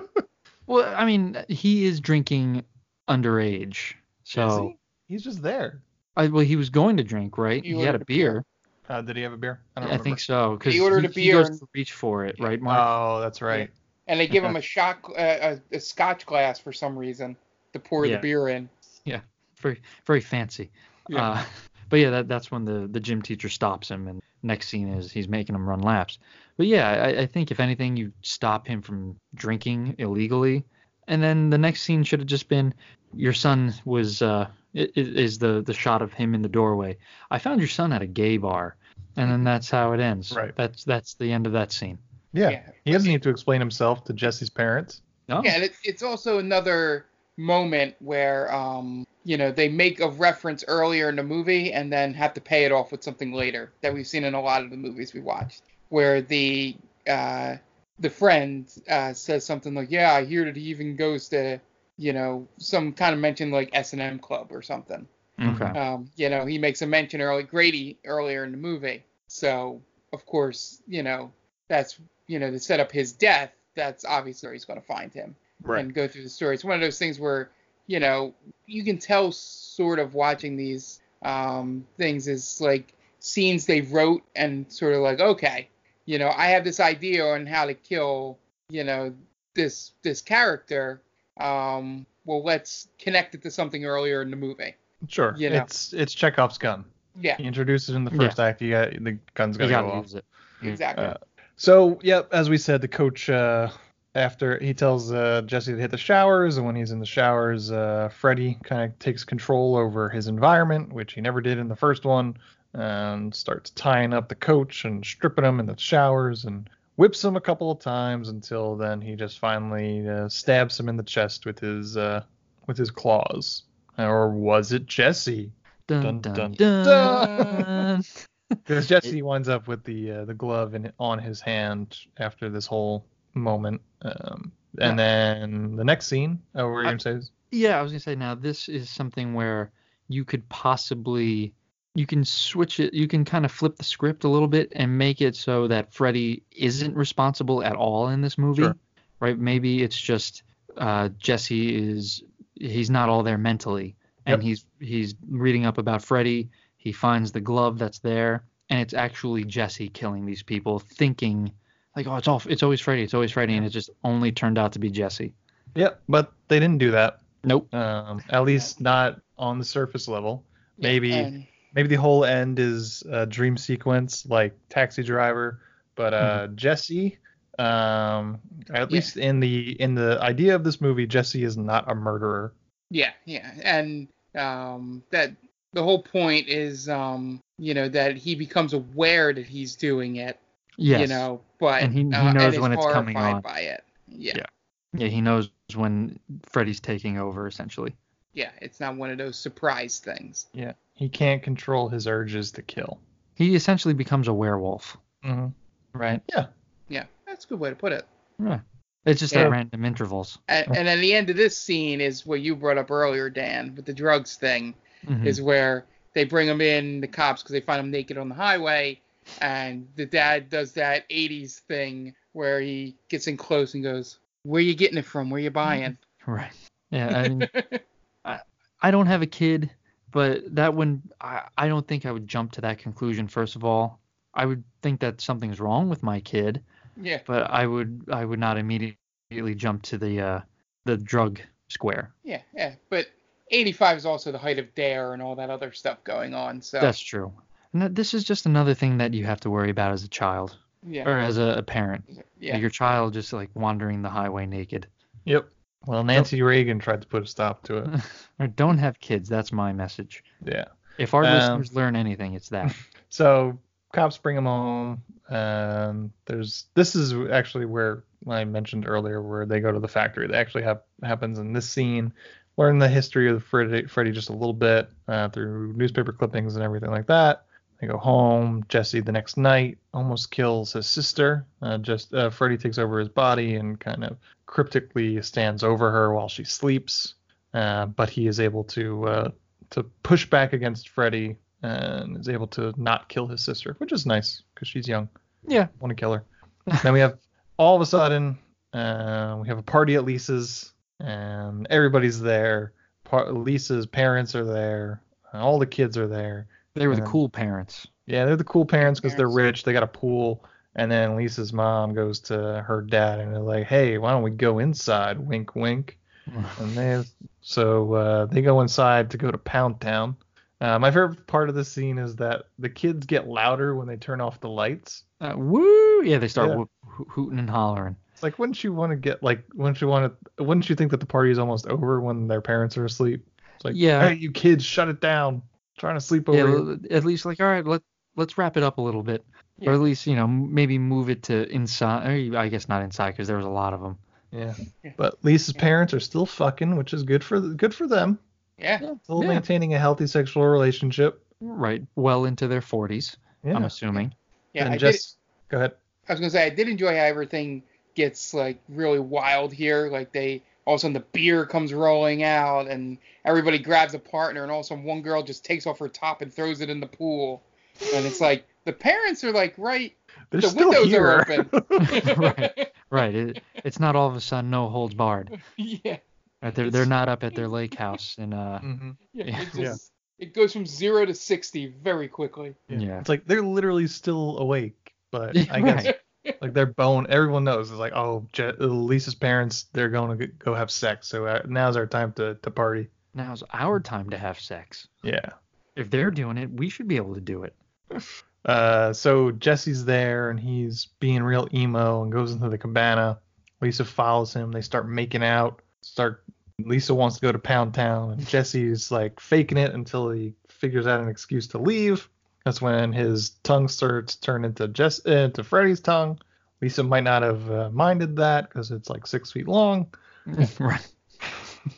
Well, I mean, he is drinking underage, Is so he? He's just there. I, well, he was going to drink, right? He He, had a ordered a beer. beer. Uh, did he have a beer? I, don't remember. think so, because He ordered a he beer goes to reach for it, right, Mark? Oh, that's right. And they give him [laughs] a shot, uh, a, a scotch glass for some reason to pour Yeah. the beer in. Yeah, very very fancy. Yeah. Uh, but yeah, that, that's when the, the gym teacher stops him, and next scene is he's making him run laps. But yeah, I, I think if anything, you stop him from drinking illegally, and then the next scene should have just been your son was uh is the the shot of him in the doorway. I found your son at a gay bar, and then that's how it ends. Right. That's that's the end of that scene. Yeah. Yeah. He doesn't need to explain himself to Jesse's parents. No. Yeah, and it, it's also another moment where um, you know, they make a reference earlier in the movie and then have to pay it off with something later that we've seen in a lot of the movies we watched, where the uh, the friend uh, says something like, "Yeah, I hear that he even goes to, you know, some kind of mention like S and M Club or something." Okay. Um, you know, he makes a mention early Grady earlier in the movie. So of course, you know, that's you know, to set up his death, that's obviously where he's gonna find him right. and go through the story. It's one of those things where, you know, you can tell sort of watching these um things is like scenes they wrote and sort of like, okay, you know, I have this idea on how to kill, you know, this this character. Um, well, let's connect it to something earlier in the movie. Sure. You know. It's it's Chekhov's gun. Yeah, He introduces it in the first act. You got the gun's You gotta gotta go off. use it. exactly. Uh, So, yep, as we said, the coach uh, after he tells uh, Jesse to hit the showers, and when he's in the showers, uh, Freddy kind of takes control over his environment, which he never did in the first one, and starts tying up the coach and stripping him in the showers and whips him a couple of times until then he just finally uh, stabs him in the chest with his uh, with his claws. Or was it Jesse? Dun Dun, dun dun, dun. [laughs] [laughs] Because [laughs] Jesse winds up with the uh, the glove in, on his hand after this whole moment. Um, and then the next scene, oh, were you I- gonna say? Yeah, I was gonna say now this is something where you could possibly you can switch it you can kind of flip the script a little bit and make it so that Freddy isn't responsible at all in this movie. Sure. Right? Maybe it's just uh, Jesse is he's not all there mentally and Yep. he's he's reading up about Freddy. He finds the glove that's there, and it's actually Jesse killing these people, thinking like, oh, it's all it's always Freddy, it's always Freddy, and it just only turned out to be Jesse. Yeah, but they didn't do that. Nope. Um, at least not on the surface level. Maybe And maybe the whole end is a dream sequence like Taxi Driver, but uh, Jesse, um, at Yeah. least in the in the idea of this movie, Jesse is not a murderer. yeah, yeah, and um, that the whole point is, um, you know, that he becomes aware that he's doing it. Yes. You know, but And he- he uh, knows is when it's coming horrified on. by it. Yeah. Yeah. Yeah, he knows when Freddy's taking over, essentially. Yeah, it's not one of those surprise things. Yeah, he can't control his urges to kill. He essentially becomes a werewolf. Mm-hmm. Right. Yeah. Yeah, that's a good way to put it. Yeah. It's just Yeah. at random intervals. And, and then the end of this scene is what you brought up earlier, Dan, with the drugs thing, Mhm. is where they bring him in, the cops, because they find him naked on the highway, and the dad does that 80s thing where he gets in close and goes, "Where you getting it from? Where you buying?" [laughs] Right. Yeah. I mean, [laughs] I, I don't have a kid, but that one, I, I don't think I would jump to that conclusion. First of all, I would think that something's wrong with my kid, yeah, but I would I would not immediately jump to the uh the drug square. yeah, yeah. But 85 is also the height of Dare and all that other stuff going on. So That's true. And this is just another thing that you have to worry about as a child yeah, or as a, a parent. yeah. Your child just like wandering the highway naked. Yep. Well, Nancy Reagan tried to put a stop to it. [laughs] or don't have kids. That's my message. Yeah. If our Um, listeners learn anything, it's that. [laughs] So cops bring them home. Um, there's this is actually where I mentioned earlier where they go to the factory. That actually have, happens in this scene. Learn the history of Freddy, Freddy just a little bit uh, through newspaper clippings and everything like that. They go home. Jesse the next night almost kills his sister. Uh, just uh, Freddy takes over his body and kind of cryptically stands over her while she sleeps. Uh, but he is able to uh, to push back against Freddy and is able to not kill his sister, which is nice because she's young. Yeah. Want to kill her. then we have all of a sudden uh, we have a party at Lisa's and everybody's there. Pa- Lisa's parents are there. and all the kids are there. They were the Um, cool parents. Yeah, they're the cool parents because they're rich. They got a pool. And then Lisa's mom goes to her dad and they're like, "Hey, why don't we go inside?" Wink, wink. [laughs] And they so uh, they go inside to go to Pound Town. Uh, my favorite part of the scene is that the kids get louder when they turn off the lights. Uh, woo! Yeah, they start Yeah. whoop, ho- hooting and hollering. It's like, wouldn't you want to get like, wouldn't you want to, wouldn't you think that the party is almost over when their parents are asleep? It's like, Yeah. hey, you kids, shut it down. trying to sleep over. Yeah, at least like all right, let let's wrap it up a little bit, or at least you know maybe move it to inside. Or I guess not inside because there was a lot of them. Yeah. But Lisa's parents are still fucking, which is good for good for them. yeah, Still Yeah. maintaining a healthy sexual relationship. Right, well into their 40s. Yeah. I'm assuming. yeah. and I, just did, go ahead. I was gonna say I did enjoy how everything gets like really wild here. Like they all of a sudden the beer comes rolling out and everybody grabs a partner and all of a sudden one girl just takes off her top and throws it in the pool. And it's like the parents are like right They're the still windows here. are open. right, [laughs] [laughs] right. It, it's not all of a sudden no holds barred. [laughs] yeah. Right, they're they're not up at their lake house and uh hmm Yeah. Yeah. It just it goes from zero to sixty very quickly. yeah. It's like they're literally still awake, but Yeah, I guess right. Like their bone. Everyone knows it's like, oh, Je- Lisa's parents, they're going to go have sex, so uh, now's our time to to party. Now's our time to have sex. Yeah. If they're doing it, we should be able to do it. [laughs] Uh, so Jesse's there and he's being real emo and goes into the cabana. Lisa follows him. They start making out. Start. Lisa wants to go to Pound Town and Jesse's like faking it until he figures out an excuse to leave. That's when his tongue starts turn into Jess uh, into Freddy's tongue. Lisa might not have uh, minded that because it's like six feet long. [laughs] right.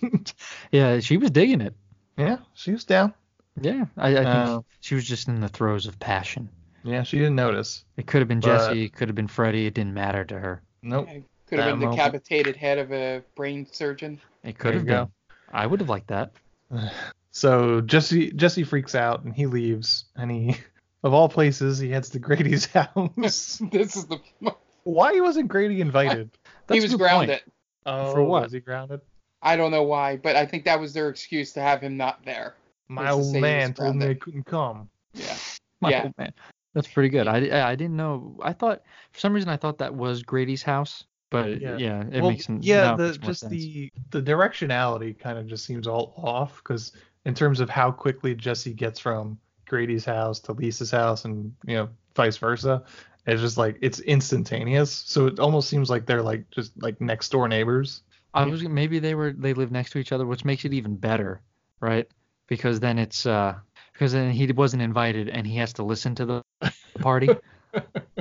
[laughs] yeah, she was digging it. Yeah, she was down. Yeah, I, I think Uh, she was just in the throes of passion. Yeah, she didn't notice. It could have been but- Jesse, it could have been Freddy. It didn't matter to her. Nope. Could have That been the moment. decapitated head of a brain surgeon. It could There have been. go. I would have liked that. [sighs] [laughs] So Jesse Jesse freaks out and he leaves and he [laughs] of all places he heads to Grady's [laughs] house. [laughs] this is the Why wasn't Grady invited? That's he was grounded. point. Oh, For what? Was he grounded? I don't know why, but I think that was their excuse to have him not there. My old say man was told me I couldn't come. Yeah. My Yeah. old man. That's pretty good. I, I I didn't know. I thought for some reason I thought that was Grady's house, but Yeah. yeah, it well, makes sen- yeah, now the makes more just sense. the the directionality kind of just seems all off because in terms of how quickly Jesse gets from Grady's house to Lisa's house and you know vice versa, it's just like it's instantaneous. So it almost seems like they're like just like next door neighbors. I was maybe they were they live next to each other, which makes it even better, right? Because then it's uh because then he wasn't invited and he has to listen to the party. [laughs]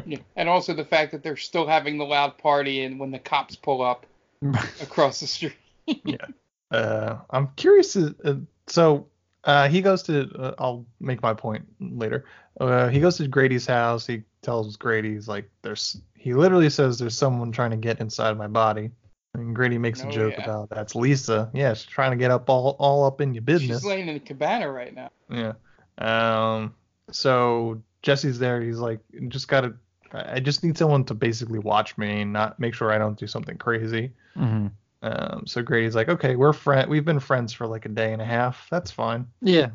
Yeah. And also the fact that they're still having the loud party and when the cops pull up [laughs] across the street. Uh, I'm curious. To, uh, so uh, he goes to. Uh, I'll make my point later. Uh, he goes to Grady's house. He tells Grady, he's like, "There's." He literally says, "There's someone trying to get inside my body." And Grady makes a Oh, joke yeah. about that's Lisa. Yeah, she's trying to get up all all up in your business. She's laying in the cabana right now. Yeah. Um. So Jesse's there. He's like, just gotta. I I just need someone to basically watch me and not make sure I don't do something crazy. hmm Um, so Grady's like, okay, we're friend, we've been friends for like a day and a half. That's fine. Yeah,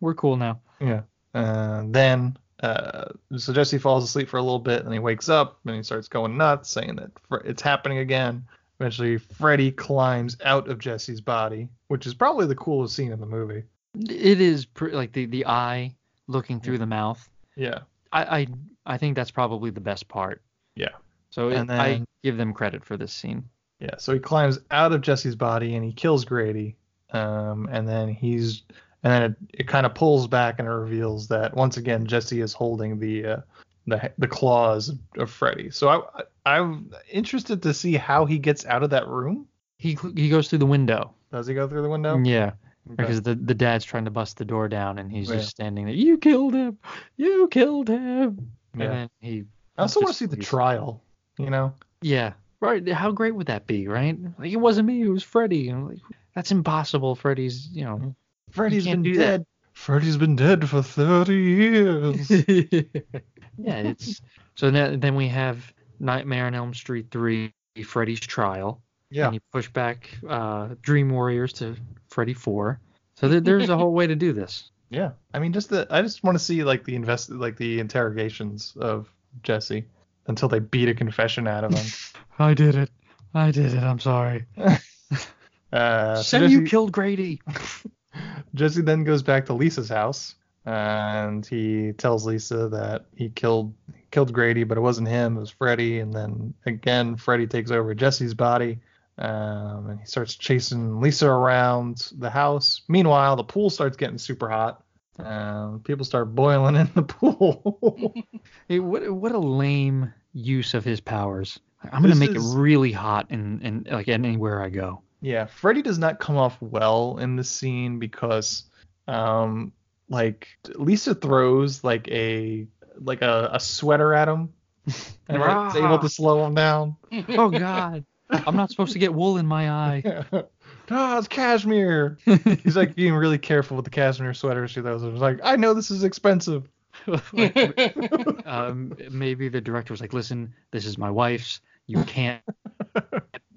we're cool now. Yeah. Uh, then, uh, so Jesse falls asleep for a little bit, and he wakes up and he starts going nuts, saying that it's happening again. Eventually, Freddy climbs out of Jesse's body, which is probably the coolest scene in the movie. It is pre- like the the eye looking through the mouth. Yeah. I I I think that's probably the best part. Yeah. So And it, I give them credit for this scene. Yeah, so he climbs out of Jesse's body and he kills Grady. Um, and then he's and then it, it kind of pulls back and it reveals that once again Jesse is holding the uh, the the claws of Freddy. So I, I I'm interested to see how he gets out of that room. He he goes through the window. Does he go through the window? Yeah. Okay. Because the, the dad's trying to bust the door down and he's Yeah. just standing there. You killed him. You killed him. Yeah. And then he I also want to see the trial. You know? Yeah. Right. How great would that be, right? Like it wasn't me, it was Freddy. And like that's impossible. Freddy's, you know. Freddy's been do that. dead. Freddy's been dead for 30 years. [laughs] yeah, it's so now, then we have Nightmare on Elm Street 3, Freddy's trial. yeah. And you push back uh, Dream Warriors to Freddy 4. So there, there's a whole way to do this. Yeah, I mean, just the I just want to see like the invest like the interrogations of Jesse until they beat a confession out of him. [laughs] I did it. I did it. I'm sorry. [laughs] Uh, so Say you killed Grady. [laughs] Jesse then goes back to Lisa's house and he tells Lisa that he killed killed Grady, but it wasn't him. It was Freddy. And then again, Freddy takes over Jesse's body. Um, and he starts chasing Lisa around the house. Meanwhile, the pool starts getting super hot. Um, people start boiling in the [laughs] pool. [laughs] What what a lame use of his powers. I'm gonna This make is- it really hot and and like anywhere I go. Yeah, Freddy does not come off well in this scene because, um, like Lisa throws like a like a, a sweater at him, [laughs] and it's able to slow him down. Oh God, I'm not supposed to get wool in my eye. Ah, it's cashmere. [laughs] He's like being really careful with the cashmere sweater she throws. He's like, I know this is expensive. [laughs] [laughs] um, maybe the director was like, "Listen, this is my wife's. You can't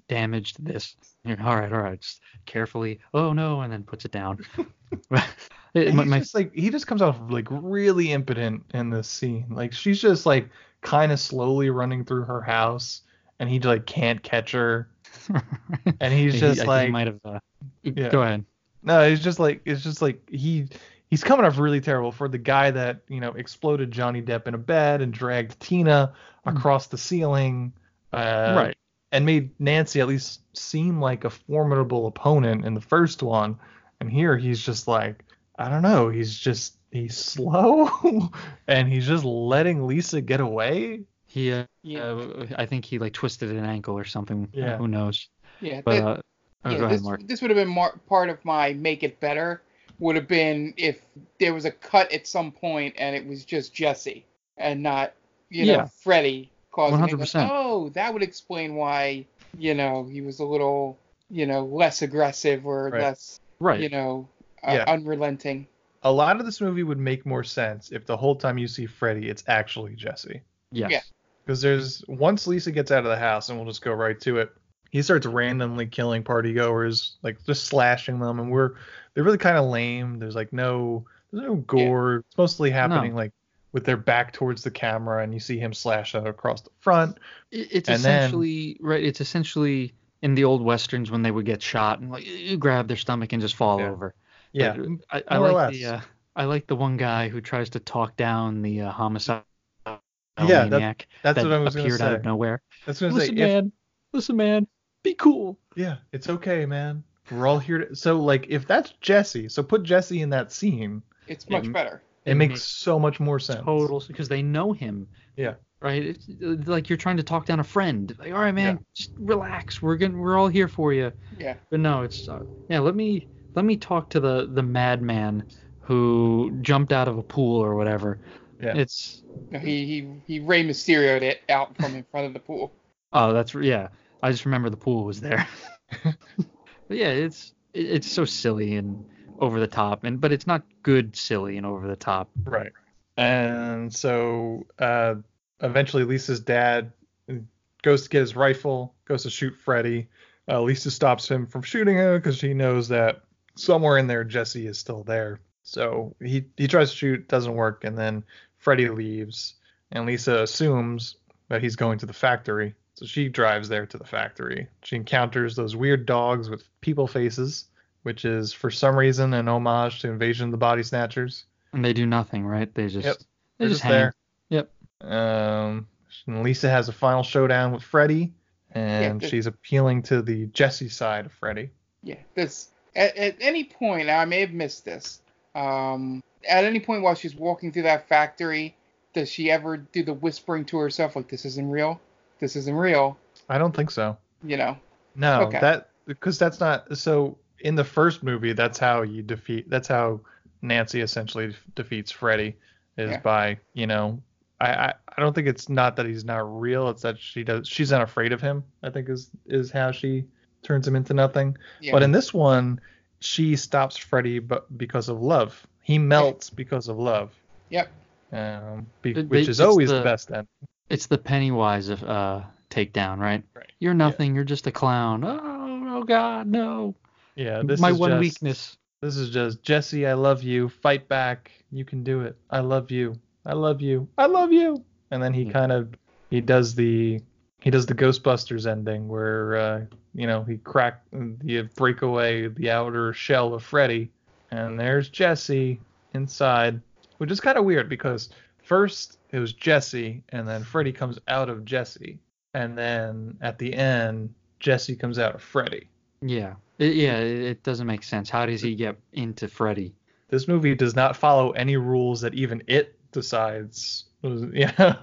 damage this." You're, all right, all right, just carefully. Oh no, and then puts it down. It- my- my- just like he just comes off like really impotent in this scene. Like she's just like kind of slowly running through her house, and he like can't catch her. [laughs] And he's just he like, might have. Uh, Yeah. Go ahead. no, it's just like it's just like he he's coming off really terrible for the guy that you know exploded Johnny Depp in a bed and dragged Tina across the ceiling. Uh, right. and made Nancy at least seem like a formidable opponent in the first one. And here he's just like, I don't know, he's just he's [laughs] slow and he's just letting Lisa get away. He. Uh, Yeah. uh, I think he like twisted an ankle or something. Yeah. Who knows? Yeah, But that- uh, oh, yeah, go ahead, this, Mark. this would have been mar- part of my make it better. Would have been if there was a cut at some point and it was just Jesse and not, you know, Yeah. Freddy causing 100%. oh, that would explain why, you know, he was a little, you know, less aggressive or Right. less, Right. you know, uh, Yeah. unrelenting. A lot of this movie would make more sense if the whole time you see Freddy, it's actually Jesse. yes. yeah. Because there's once Lisa gets out of the house, and we'll just go right to it. he starts randomly killing party goers, like just slashing them, and we're they're really kind of lame. There's like no there's no gore. It's mostly happening No. like with their back towards the camera, and you see him slash out across the front. It's And then- essentially right. It's essentially in the old westerns when they would get shot and like you grab their stomach and just fall Yeah. over. Yeah, But I, I like the uh, I like the one guy who tries to talk down the uh, homicide Yeah, that- that's that what I was gonna out of say. nowhere. That's gonna Listen, say. if- man. Listen, man. Be cool. Yeah, it's okay, man. We're all here to. So like, if that's Jesse, so put Jesse in that scene. It's much It- better. It, It makes makes so much more sense. Total because they know him. Yeah. Right. It's like you're trying to talk down a friend. Like, all right, man, just relax. We're gonna we're all here for you. Yeah. But no, it's uh, yeah. Let me let me talk to the the madman who jumped out of a pool or whatever. Yeah. It's No, he he he Rey Mysterio'd it out from in front of the pool. [laughs] oh that's yeah. I just remember the pool was there. [laughs] but yeah, it's it- it's so silly and over the top, and but it's not good silly and over the top. Right. And so uh, eventually Lisa's dad goes to get his rifle, goes to shoot Freddy. Uh, Lisa stops him from shooting him because she knows that somewhere in there Jesse is still there. So he he tries to shoot, doesn't work, and then Freddy leaves, and Lisa assumes that he's going to the factory. So she drives there to the factory. She encounters those weird dogs with people faces, which is for some reason an homage to Invasion of the Body Snatchers. And they do nothing, right? They just Yep. they They're just just hang. there. Yep. Um, and Lisa has a final showdown with Freddy, and the- she's appealing to the Jesse side of Freddy. Yeah. This at, at any point I may have missed this. Um, at any point while she's walking through that factory, does she ever do the whispering to herself like this isn't real? This isn't real. I don't think so. You know. No, Okay. that because that's not so. In the first movie, that's how you defeat. That's how Nancy essentially defeats Freddy, is Yeah. by you know. I, I I don't think it's not that he's not real. It's that she does. She's not afraid of him. I think is is how she turns him into nothing. Yeah. But in this one, she stops Freddy, but because of love. He melts because of love. Yep. Um, be, It- which it- is it's always the, the- best end. It's the Pennywise of uh takedown, right? Right. You're nothing. You're just a clown. Oh, oh God, no. Yeah, this My is one just- weakness. This is just Jesse. I love you. Fight back. You can do it. I love you. I love you. I love you. And then he kind of he does the he does the Ghostbusters ending where uh, you know he crack you break away the outer shell of Freddy, and there's Jesse inside, which is kind of weird because first it was Jesse, and then Freddy comes out of Jesse, and then at the end Jesse comes out of Freddy. Yeah. It, yeah, it, it doesn't make sense. How does he get into Freddy? this movie does not follow any rules that even it decides. [laughs] Yeah.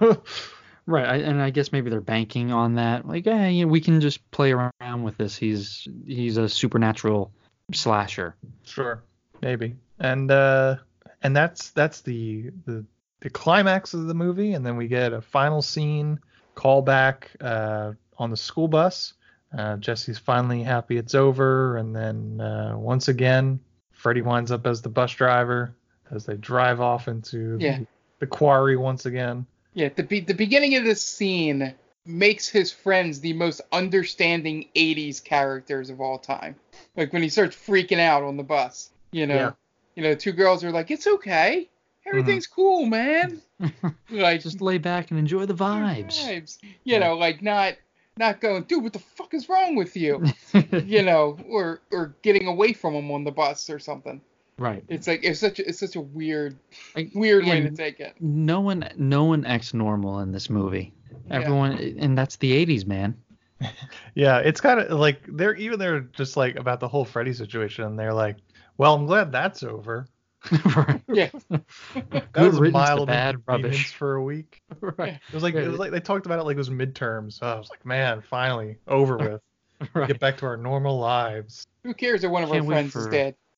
Right, I, and I guess maybe they're banking on that. Like, hey, you know, we can just play around with this. He's he's a supernatural slasher. sure. Maybe. And uh and that's that's the the the climax of the movie and then we get a final scene callback uh on the school bus. Uh Jesse's finally happy it's over and then uh once again Freddy winds up as the bus driver as they drive off into Yeah. the, the quarry once again. Yeah, the be- the beginning of this scene makes his friends the most understanding 80s characters of all time. Like when he starts freaking out on the bus, you know. Yeah. You know, two girls are like, "It's okay. Everything's mm-hmm. cool, man." [laughs] like Just lay back and enjoy the vibes. vibes. You know, like not not going, "Dude, what the fuck is wrong with you?" [laughs] you know, or or getting away from him on the bus or something. Right. It's like it's such a, it's such a weird Like, weird way to take it. No one, no one acts normal in this movie. Yeah. Everyone, and that's the '80s, man. [laughs] Yeah, it's kind of like they're even they're just like about the whole Freddy situation. And they're like, "Well, I'm glad that's over." [laughs] right. Yeah. [laughs] That Good was riddance to mild bad rubbish. for a week. right. It was like it was like they talked about it like it was midterms. So I was like, man, finally over with. Right. Get back to our normal lives. Who cares if one of our Can't wait friends is for-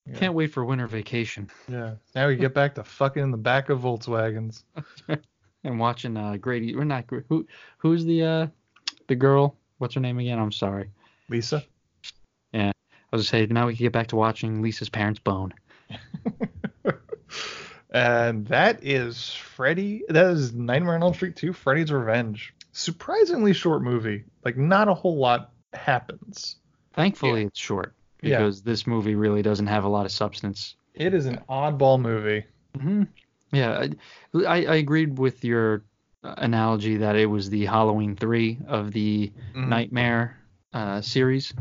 dead? Can't wait for winter vacation Yeah. Now we get back to fucking in the back of Volkswagens. [laughs] and watching uh Grady. We're not who. Who's the uh the girl? What's her name again? I'm sorry. Lisa. Yeah. I was gonna say now we can get back to watching Lisa's parents bone. [laughs] And that is Freddy. That is Nightmare on Elm Street 2, Freddy's Revenge. Surprisingly short movie. Like not a whole lot happens. Thankfully, it's short Yeah. because this movie really doesn't have a lot of substance. It is an oddball movie. hmm Yeah, I, I I agreed with your analogy that it was the Halloween three of the Mhm. Nightmare uh, series.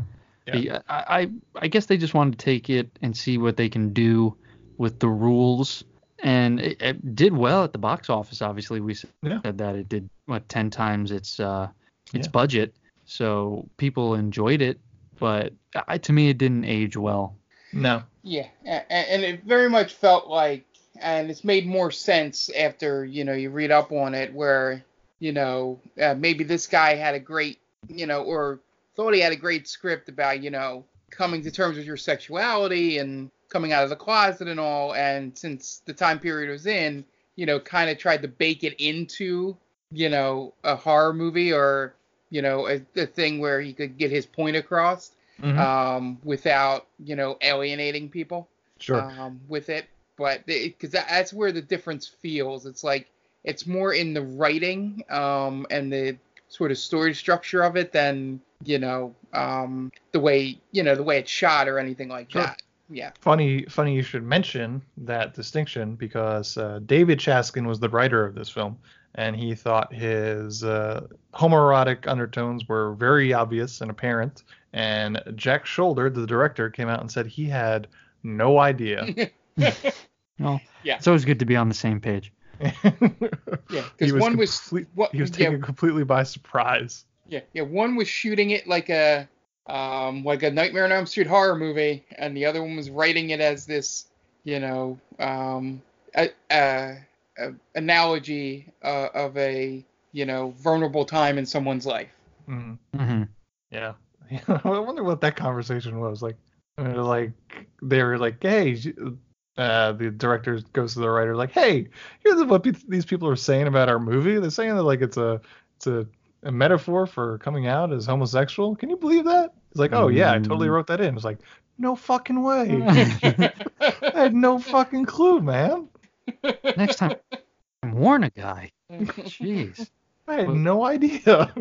Yeah. I, I I guess they just wanted to take it and see what they can do with the rules, and it, it did well at the box office. Obviously, we said Yeah. that it did what ten times its uh its Yeah. budget, so people enjoyed it. But I, to me, it didn't age well. No. Yeah, a- a- and it very much felt like, and it's made more sense after you know you read up on it, where you know uh, maybe this guy had a great, you know, or thought he had a great script about you know coming to terms with your sexuality and coming out of the closet and all, and since the time period was in, you know, kind of tried to bake it into you know a horror movie or you know a, a thing where he could get his point across Mhm. um, without you know alienating people sure. um, with it. But because that, that's where the difference feels. It's like it's more in the writing um, and the sort of story structure of it than you know um, the way you know the way it's shot or anything like Sure. that. Yeah. Funny, funny you should mention that distinction because uh, David Chaskin was the writer of this film, and he thought his uh, homoerotic undertones were very obvious and apparent. And Jack Sholder, the director, came out and said he had no idea. [laughs] Well, Yeah. it's always good to be on the same page. [laughs] Yeah. he Because one was what, he was yeah, taken completely by surprise. Yeah, yeah. One was shooting it like a um like a Nightmare on Elm Street horror movie, and the other one was writing it as this, you know, um, a, a, a analogy uh, of a you know vulnerable time in someone's life. Mhm. hmm Yeah. [laughs] I wonder what that conversation was like. Like they were like, "Hey," uh, the director goes to the writer like, "Hey, here's what pe- these people are saying about our movie. They're saying that like it's a it's a, a metaphor for coming out as homosexual. Can you believe that?" He's like, "Oh yeah, I totally Mm. wrote that in." It's like, "No fucking way. [laughs] [laughs] I had no fucking clue, man. Next time, warn a guy. Jeez, [laughs] I had Well- no idea."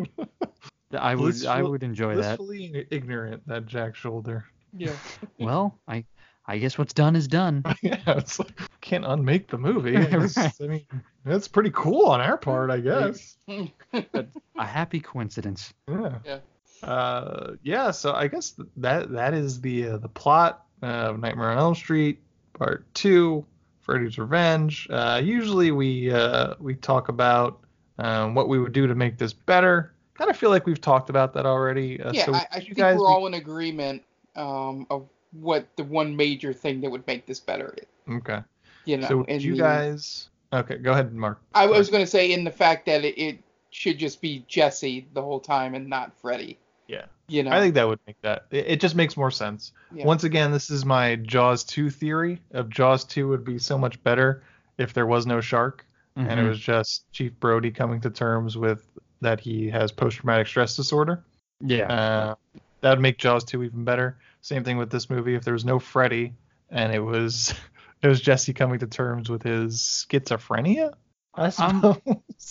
I would I Blissful- would enjoy that. Blissfully ignorant that Jack Sholder. yeah. [laughs] Well, I I guess what's done is done. [laughs] yeah, it's like can't unmake the movie. I, Right. I mean, that's pretty cool on our part, I guess. A happy coincidence. Yeah. Yeah. Uh, yeah. So I guess that that is the uh, the plot of Nightmare on Elm Street Part Two, Freddy's Revenge. Uh, usually we uh, we talk about um, what we would do to make this better. Kind of feel like we've talked about that already. Uh, yeah, so I, I you think guys we're be- all in agreement um, of what the one major thing that would make this better okay. You know, so would you the- guys? Okay, go ahead, Mark. I was going to say in the fact that it, it should just be Jesse the whole time and not Freddy. Yeah. You know. I think that would make that. It, it just makes more sense. Yeah. Once again, this is my Jaws 2 theory of Jaws 2 would be so much better if there was no shark and it Mhm. was just Chief Brody coming to terms with that he has post traumatic stress disorder. Yeah. Uh, that would make Jaws 2 even better. Same thing with this movie. If there was no Freddy and it was [laughs] it was Jesse coming to terms with his schizophrenia, I suppose.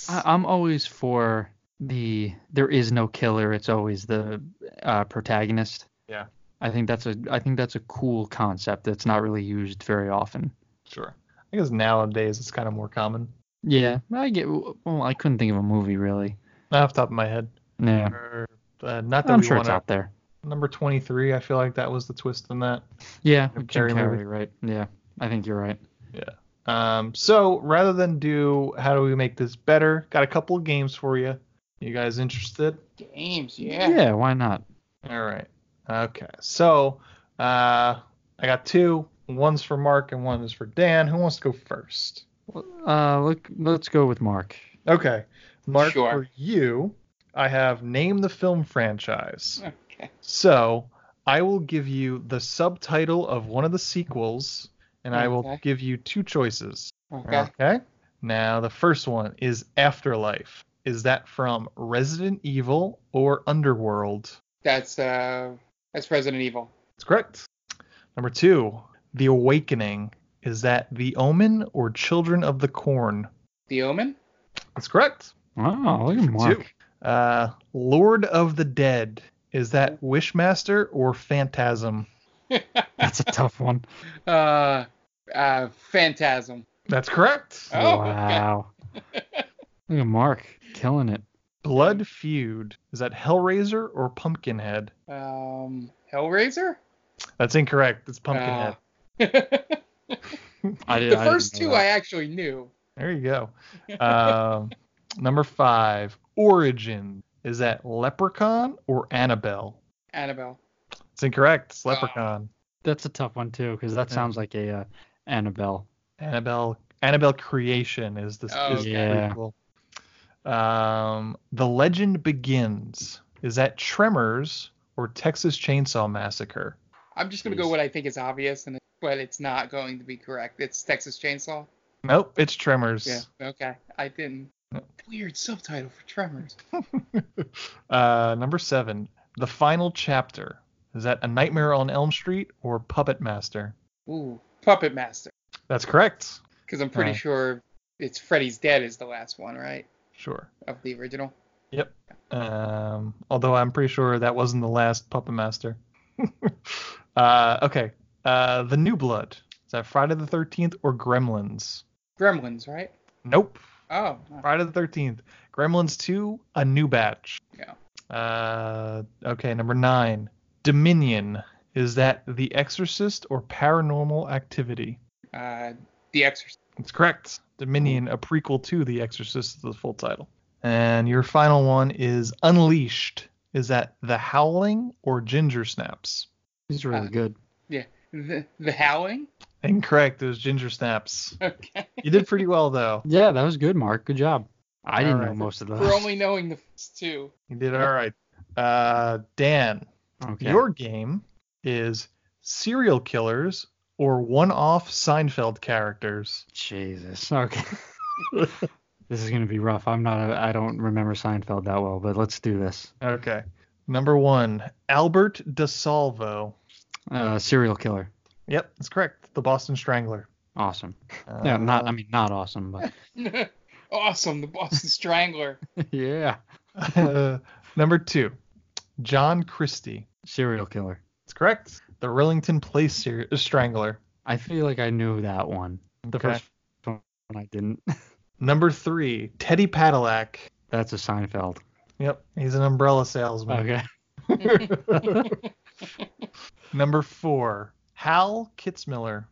I, I'm always for the there is no killer. It's always the uh, protagonist. Yeah. I think that's a I think that's a cool concept that's not really used very often. sure. I guess nowadays it's kind of more common. Yeah, I get. Well, I couldn't think of a movie really. Not off the top of my head. Yeah, Or, uh, not that I'm sure want it's out there. Number 23, I feel like that was the twist in that. Yeah, Jim Jim Carrey Carrey, right? Yeah, I think you're right. Yeah. Um, so rather than do how do we make this better, got a couple of games for you. You guys interested? Games, yeah. Yeah, why not? All right. Okay. So uh, I got two. One's for Mark and one is for Dan. Who wants to go first? Uh, look, let's go with Mark. Okay. Mark, Sure. for you, I have name the film franchise. Okay. So I will give you the subtitle of one of the sequels, and I will give you two choices. Okay. Okay. Now the first one is Afterlife. Is that from Resident Evil or Underworld? That's uh that's Resident Evil. That's correct. Number two, The Awakening. Is that The Omen or Children of the Corn? The Omen? That's correct. Oh, look at Mark. Two. Uh, Lord of the Dead. Is that Wishmaster or Phantasm? [laughs] That's a tough one. Uh, uh, Phantasm. That's correct. Oh, wow. [laughs] Look at Mark killing it. Blood Feud. Is that Hellraiser or Pumpkinhead? Um, Hellraiser. That's incorrect. It's Pumpkinhead. Uh, [laughs] I did, the I first didn't know two I actually knew. There you go. Um, [laughs] number five. Origin. Is that Leprechaun or Annabelle? Annabelle. It's incorrect. It's Leprechaun. That's a tough one too, because that Yeah. sounds like a uh, Annabelle. Annabelle. Annabelle Creation is this Oh, is the yeah. prequel. Um, The Legend Begins. Is that Tremors or Texas Chainsaw Massacre? I'm just gonna go what I think is obvious, and but it's not going to be correct. It's Texas Chainsaw. Nope, it's Tremors. Yeah. Okay. I didn't. Weird subtitle for Tremors. [laughs] uh, number seven. The Final Chapter. Is that A Nightmare on Elm Street or Puppet Master? Ooh, Puppet Master. That's correct. Because I'm pretty Uh, sure it's Freddy's Dead is the last one, right? Sure. Of the original. Yep. Um, although I'm pretty sure that wasn't the last Puppet Master. [laughs] uh, okay. Uh, the New Blood. Is that Friday the 13th or Gremlins? Gremlins, right? Nope. Oh. Friday the 13th. Gremlins 2, A New Batch. Yeah. Uh, okay, number nine. Dominion. Is that The Exorcist or Paranormal Activity? Uh, The Exorcist. That's correct. Dominion, a prequel to The Exorcist, is the full title. And your final one is Unleashed. Is that The Howling or Ginger Snaps? He's really Uh, good. Yeah. The, the Howling. Incorrect. It was Ginger Snaps. Okay. You did pretty well though. [laughs] Yeah, that was good, Mark. Good job. I didn't know most of those. We're only knowing the first two. You did all right. Uh, Dan, okay. your game is serial killers or one-off Seinfeld characters. Jesus. Okay. [laughs] this is gonna be rough. I'm not. A, I don't remember Seinfeld that well, but let's do this. Okay. Number one, Albert DeSalvo. Uh, serial killer. Yep, that's correct. The Boston Strangler. Awesome. Uh, yeah, not. I mean, not awesome, but [laughs] awesome. The Boston Strangler. [laughs] yeah. Uh, number two, John Christie. Serial killer. That's correct. The Rillington Place ser- Strangler. I feel like I knew that one. The Okay. first one I didn't. [laughs] Number three, Teddy Padillac. That's a Seinfeld. Yep, he's an umbrella salesman. Okay. [laughs] Number four, Hal Kitzmiller.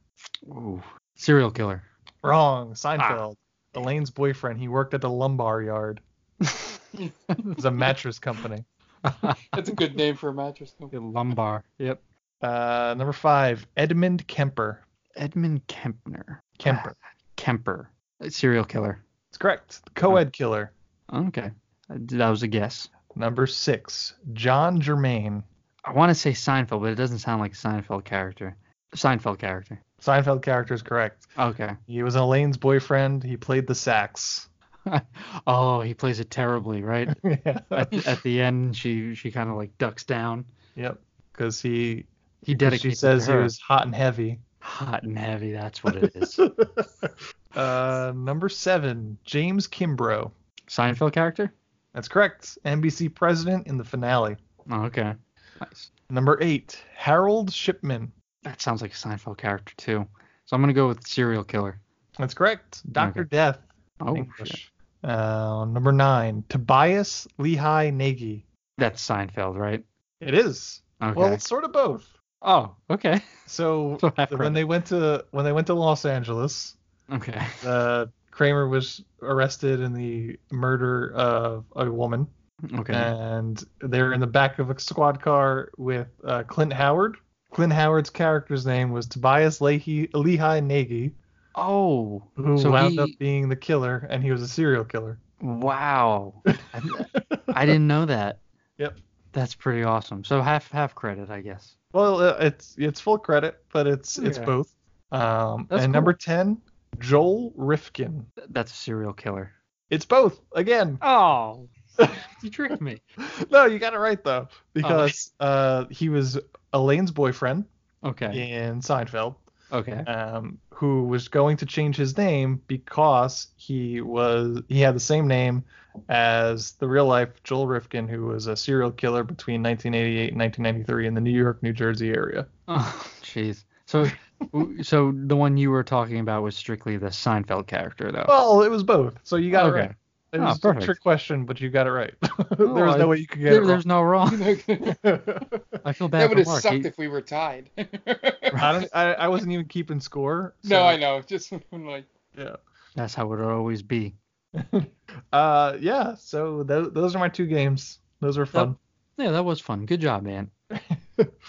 Ooh. Serial killer. Wrong. Seinfeld. Ah. Elaine's boyfriend. He worked at the lumbar yard. [laughs] it was a mattress company. That's a good name for a mattress company. Lumbar. Yep. Uh, number five, Edmund Kemper. Edmund Kempner. Kemper. Kemper. A serial killer. That's correct. Co-ed killer. Okay. Uh, That was a guess. Number six, John Germain. I want to say Seinfeld, but it doesn't sound like a Seinfeld character. Seinfeld character. Seinfeld character is correct. Okay. He was Elaine's boyfriend. He played the sax. [laughs] oh, he plays it terribly, right? [laughs] yeah. at, at the end, she she kind of like ducks down. Yep. Because he, He 'cause dedicates she says he was hot and heavy. hot and heavy. That's what it [laughs] is. uh, number seven, James Kimbrough. Seinfeld character. That's correct. NBC president in the finale. Oh, okay. Nice. Number eight, Harold Shipman. That sounds like a Seinfeld character too. So I'm gonna go with serial killer. That's correct. Doctor Okay. Death. Oh, English. shit. Uh, number nine, Tobias Lehigh Nagy. That's Seinfeld, right? It is. Okay. Well, it's sort of both. Oh, okay. [laughs] So when they went to when they went to Los Angeles, Okay. [laughs] uh, Kramer was arrested in the murder of a woman, Okay. and they're in the back of a squad car with uh, Clint Howard. Clint Howard's character's name was Tobias Leahy, Lehigh Nagy, oh. who so wound he, up being the killer, and he was a serial killer. Wow. I, I didn't know that. [laughs] Yep. That's pretty awesome. So half half credit, I guess. Well, uh, it's it's full credit, but it's it's both. Um, That's and cool. number ten, Joel Rifkin. That's a serial killer. It's both again. Oh. [laughs] you tricked me. no, you got it right though, because uh, he was Elaine's boyfriend Okay. in Seinfeld, Okay. um, who was going to change his name because he was he had the same name as the real life Joel Rifkin, who was a serial killer between 1988 and 1993 in the New York, New Jersey area. Oh, [laughs] jeez. So, so the one you were talking about was strictly the Seinfeld character, though. Well, it was both, so you got Okay. it right. It Oh, was a perfect. trick question, but you got it right. there Oh, was I- no way you could get there- it there's no wrong. [laughs] that I feel bad That would for have Mark. sucked He- if we were tied. [laughs] I don't. I, I wasn't even keeping score. no, I know. Just [laughs] I'm like, Yeah. That's how it'll always be. Uh, yeah. So th- those are my two games. Those were fun. Yeah, that was fun. Good job, man.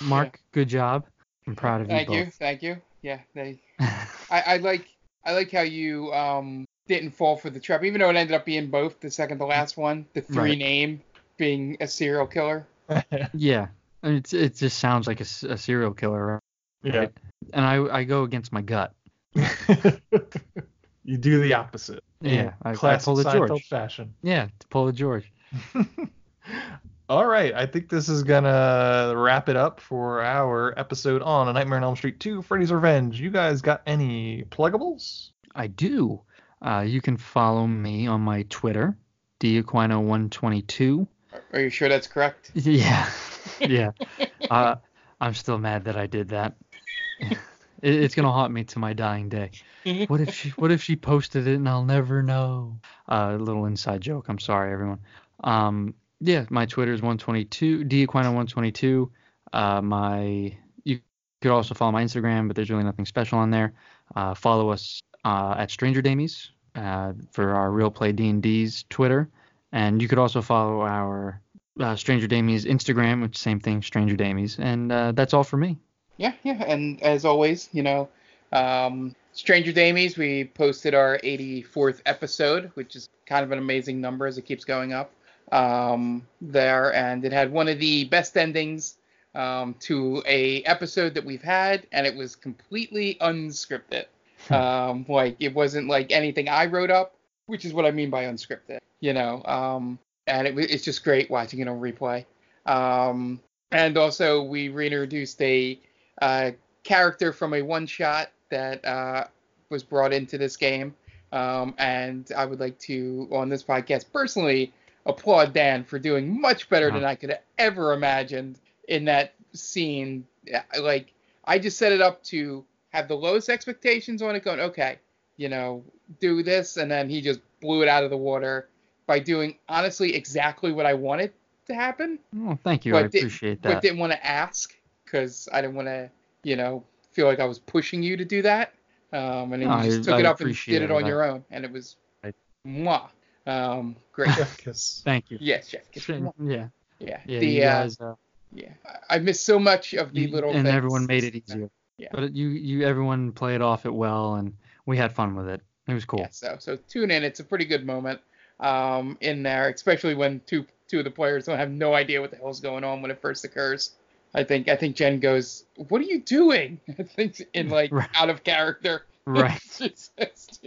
Mark, good job. I'm proud of you thank you, thank you. Yeah, they. I, I like I like how you um didn't fall for the trap, even though it ended up being both the second to last one, the three Right. name being a serial killer. [laughs] yeah, and it's, it just sounds like a serial killer, right? Yeah. And I I go against my gut. [laughs] you do the opposite. Yeah, I- I classic pull the George. fashion. Yeah, to pull a George. [laughs] All right, I think this is gonna wrap it up for our episode on A Nightmare on Elm Street 2: Freddy's Revenge. You guys got any pluggables? I do. Uh, you can follow me on my Twitter, Diaquino122. Are you sure that's correct? [laughs] Yeah, [laughs] yeah. uh, I'm still mad that I did that. [laughs] it, it's gonna haunt me to my dying day. What if she? What if she posted it and I'll never know? Uh, a little inside joke. I'm sorry, everyone. Um, yeah, my Twitter is 122 Diaquino122. Uh, my you could also follow my Instagram, but there's really nothing special on there. Uh, follow us uh, at Stranger Damies uh, for our Real Play D&D's Twitter, and you could also follow our uh, Stranger Damies Instagram, which same thing, Stranger Damies, and uh, that's all for me. Yeah, yeah. And as always, you know, um, Stranger Damies, we posted our 84th episode, which is kind of an amazing number as it keeps going up um, there. And it had one of the best endings um, to a episode that we've had, and it was completely unscripted. Um, like it wasn't like anything I wrote up, which is what I mean by unscripted. You know, um, and it, it's just great watching it on replay. Um, and also, we reintroduced a uh, character from a one shot that uh, was brought into this game. Um, and I would like to, on this podcast, personally applaud Dan for doing much better than I could have ever imagined in that scene. Like, I just set it up to have the lowest expectations on it, going, okay, you know, do this. And then he just blew it out of the water by doing, honestly, exactly what I wanted to happen Oh, thank you. I appreciate But that. But didn't want to ask because I didn't want to, you know, feel like I was pushing you to do that. Um, and then No, you just I- took I it up and did it on that. your own, and it was, I- mwah. Um, great. Thank you. yes, Chef. Kiss. Yeah. Yeah. Yeah. the, you uh, guys, uh, yeah. I I missed so much of the you- little and things. everyone made it easier. Yeah. But you, you, everyone played off it well, and we had fun with it. It was cool. Yeah, so so tune in. It's a pretty good moment um, in there, especially when two two of the players don't have no idea what the hell's going on when it first occurs. I think I think Jen goes, "What are you doing?" [laughs] I think in [laughs] like out of character. [laughs] Right. It's just-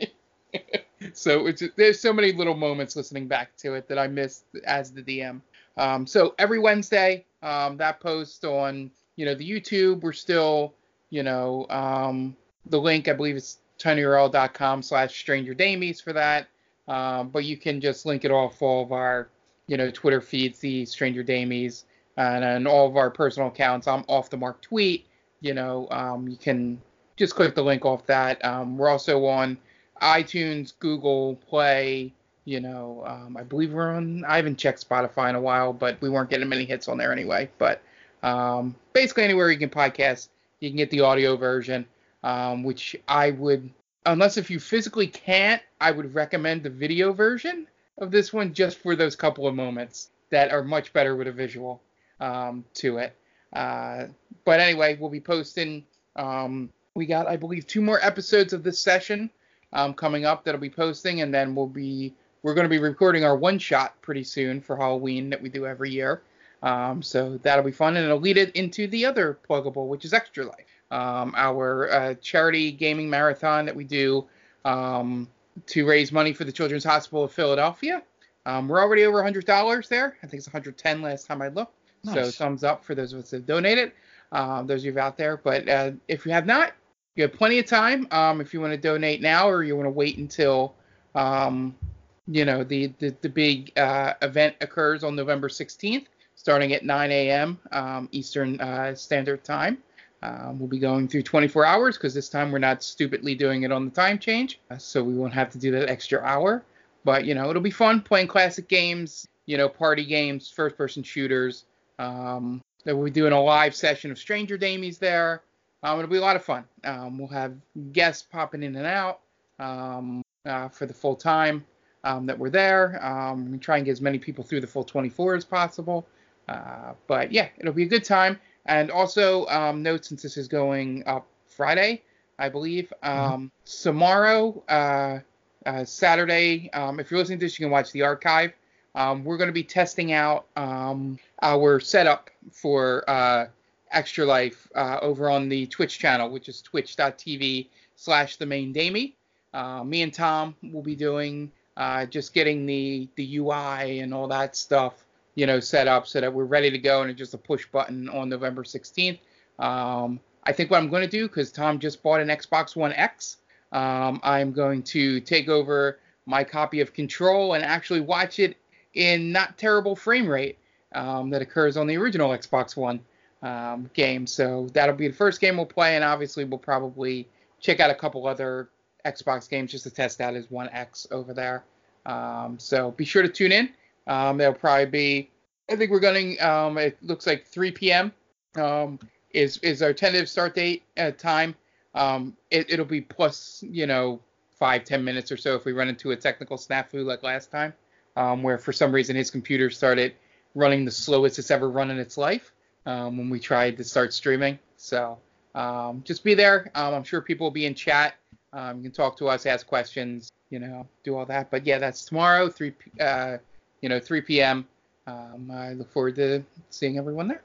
so it's there's so many little moments listening back to it that I missed as the DM. Um, so every Wednesday, um, that post on you know the YouTube, we're still you know um, the link I believe it's tinyurl.com slash stranger damies for that. Um, but you can just link it off all of our you know Twitter feeds, the stranger damies, and, and all of our personal accounts. I'm off the mark tweet. You know um, you can just click the link off that. Um, we're also on iTunes, Google Play. You know, um, I believe we're on. I haven't checked Spotify in a while, but we weren't getting many hits on there anyway. But um, basically, anywhere you can podcast, you can get the audio version, um, which I would, unless if you physically can't, I would recommend the video version of this one just for those couple of moments that are much better with a visual um, to it. Uh, but anyway, we'll be posting. Um, we got, I believe, two more episodes of this session um, coming up that'll be posting, and then we'll be we're going to be recording our one shot pretty soon for Halloween that we do every year. Um, so that'll be fun, and it'll lead it into the other pluggable, which is Extra Life, um, our uh, charity gaming marathon that we do um, to raise money for the Children's Hospital of Philadelphia. Um, we're already over $100 there. I think it's 110 last time I looked. So thumbs up for those of us that donated. Um, those of you out there. But uh, if you have not, you have plenty of time um, if you want to donate now or you want to wait until um, you know the the, the big uh, event occurs on November 16th, starting at 9 a.m. Um, Eastern uh, Standard Time. Um, we'll be going through 24 hours because this time we're not stupidly doing it on the time change, uh, so we won't have to do that extra hour. But you know it'll be fun playing classic games, you know party games, first-person shooters. Um, we'll be doing a live session of Stranger Damies there. Um, it'll be a lot of fun. Um, we'll have guests popping in and out um, uh, for the full time um, that we're there. Um, we try and get as many people through the full 24 as possible. Uh, but yeah, it'll be a good time. And also, um, note since this is going up Friday, I believe, um, mm-hmm. tomorrow, uh, uh, Saturday, um, if you're listening to this, you can watch the archive. Um, we're going to be testing out um, our setup for uh, Extra Life uh, over on the Twitch channel, which is twitch.tv slash the main Damie. Uh, me and Tom will be doing uh, just getting the the UI and all that stuff, you know, set up so that we're ready to go and it's just a push button on November 16th. Um, I think what I'm going to do, because Tom just bought an Xbox One X, um, I'm going to take over my copy of Control and actually watch it in not terrible frame rate um, that occurs on the original Xbox One um, game. So that'll be the first game we'll play, and obviously we'll probably check out a couple other Xbox games just to test out his One X over there. Um, so be sure to tune in. Um, there'll probably be, I think we're going. Um, it looks like 3 p.m. Um, is is our tentative start date at time. Um, it, will be plus, you know, five ten minutes or so if we run into a technical snafu like last time, um, where for some reason his computer started running the slowest it's ever run in its life um, when we tried to start streaming. So um, just be there. Um, I'm sure people will be in chat. Um, you can talk to us, ask questions, you know, do all that. But yeah, that's tomorrow, three, uh, you know, 3 p.m. Um, I look forward to seeing everyone there.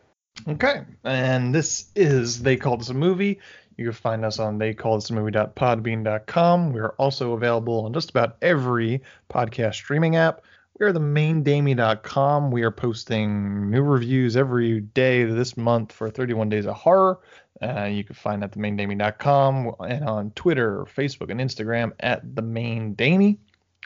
Okay, and this is They Called This a Movie. You can find us on theycalledthisamovie.podbean.com. We are also available on just about every podcast streaming app. We are the maindamie.com. We are posting new reviews every day this month for 31 Days of Horror. Uh, you can find at themaindamie.com and on Twitter, Facebook, and Instagram at the main Damie.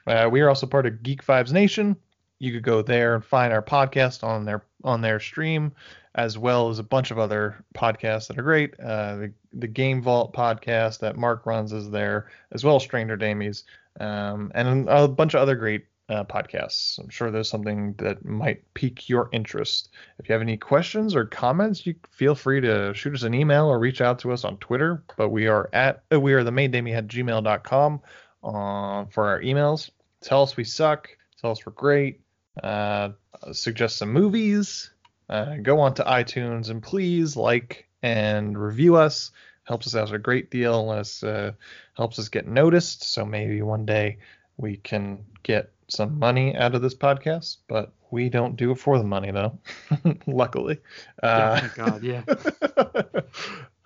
Uh, we are also part of Geek Vibes Nation. You could go there and find our podcast on their on their stream, as well as a bunch of other podcasts that are great. Uh, the, the Game Vault podcast that Mark runs is there, as well as Stranger Damies, um, and a bunch of other great uh, podcasts. I'm sure there's something that might pique your interest. If you have any questions or comments, you feel free to shoot us an email or reach out to us on Twitter. But we are at uh, we are the main at gmail.com uh, for our emails. Tell us we suck. Tell us we're great. Uh, suggest some movies. Uh, go on to iTunes and please like and review us. Helps us out a great deal. Us uh, helps us get noticed. So maybe one day we can get some money out of this podcast, but we don't do it for the money though. [laughs] Luckily. Uh, oh God, yeah.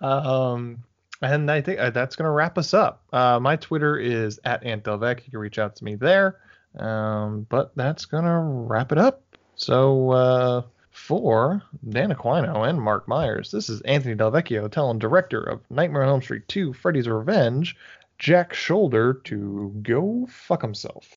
[laughs] um, and I think uh, that's gonna wrap us up. Uh, my Twitter is at Antelvec. You can reach out to me there. Um, but that's gonna wrap it up. So uh, for Dan Aquino and Mark Myers, this is Anthony Del Vecchio telling director of Nightmare on Elm Street 2: Freddy's Revenge, Jack Sholder to go fuck himself.